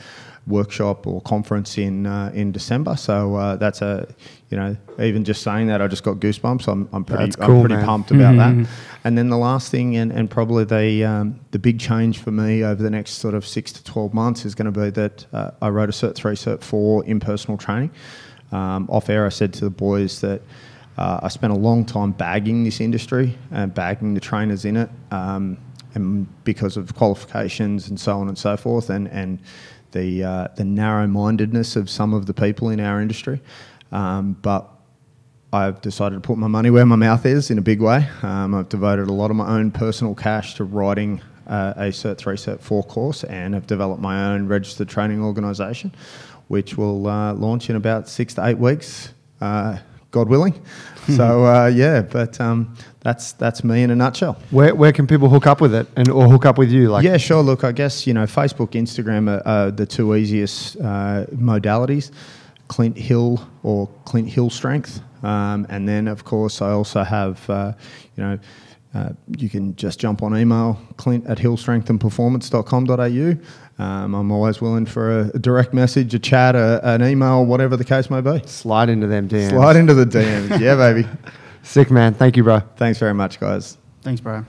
workshop or conference in uh, in December. So uh, that's a you know even just saying that I just got goosebumps. I'm I'm pretty cool, I'm pretty man. pumped about that. And then the last thing and, and probably the um, the big change for me over the next sort of six to twelve months is going to be that uh, I wrote a Cert three, Cert four in personal training. Um, off air, I said to the boys that. Uh, I spent a long time bagging this industry and bagging the trainers in it, um, and because of qualifications and so on and so forth, and and the uh, the narrow-mindedness of some of the people in our industry. Um, but I've decided to put my money where my mouth is in a big way. Um, I've devoted a lot of my own personal cash to writing uh, a Cert 3, Cert 4 course and have developed my own registered training organisation, which will uh, launch in about six to eight weeks, uh, God willing. so, uh, yeah, but um, that's, that's me in a nutshell. Where, where can people hook up with it and or hook up with you? Like, yeah, sure. Look, I guess you know Facebook, Instagram are, are the two easiest uh, modalities. Clint Hill or Clint Hill Strength, um, and then of course I also have uh, you know. Uh, you can just jump on email, clint at hillstrengthandperformance.com.au. Um, I'm always willing for a, a direct message, a chat, a, an email, whatever the case may be. slide into them DMs. Slide into the DMs. yeah, baby. Sick man. Thank you, bro. Thanks very much, guys. Thanks, bro.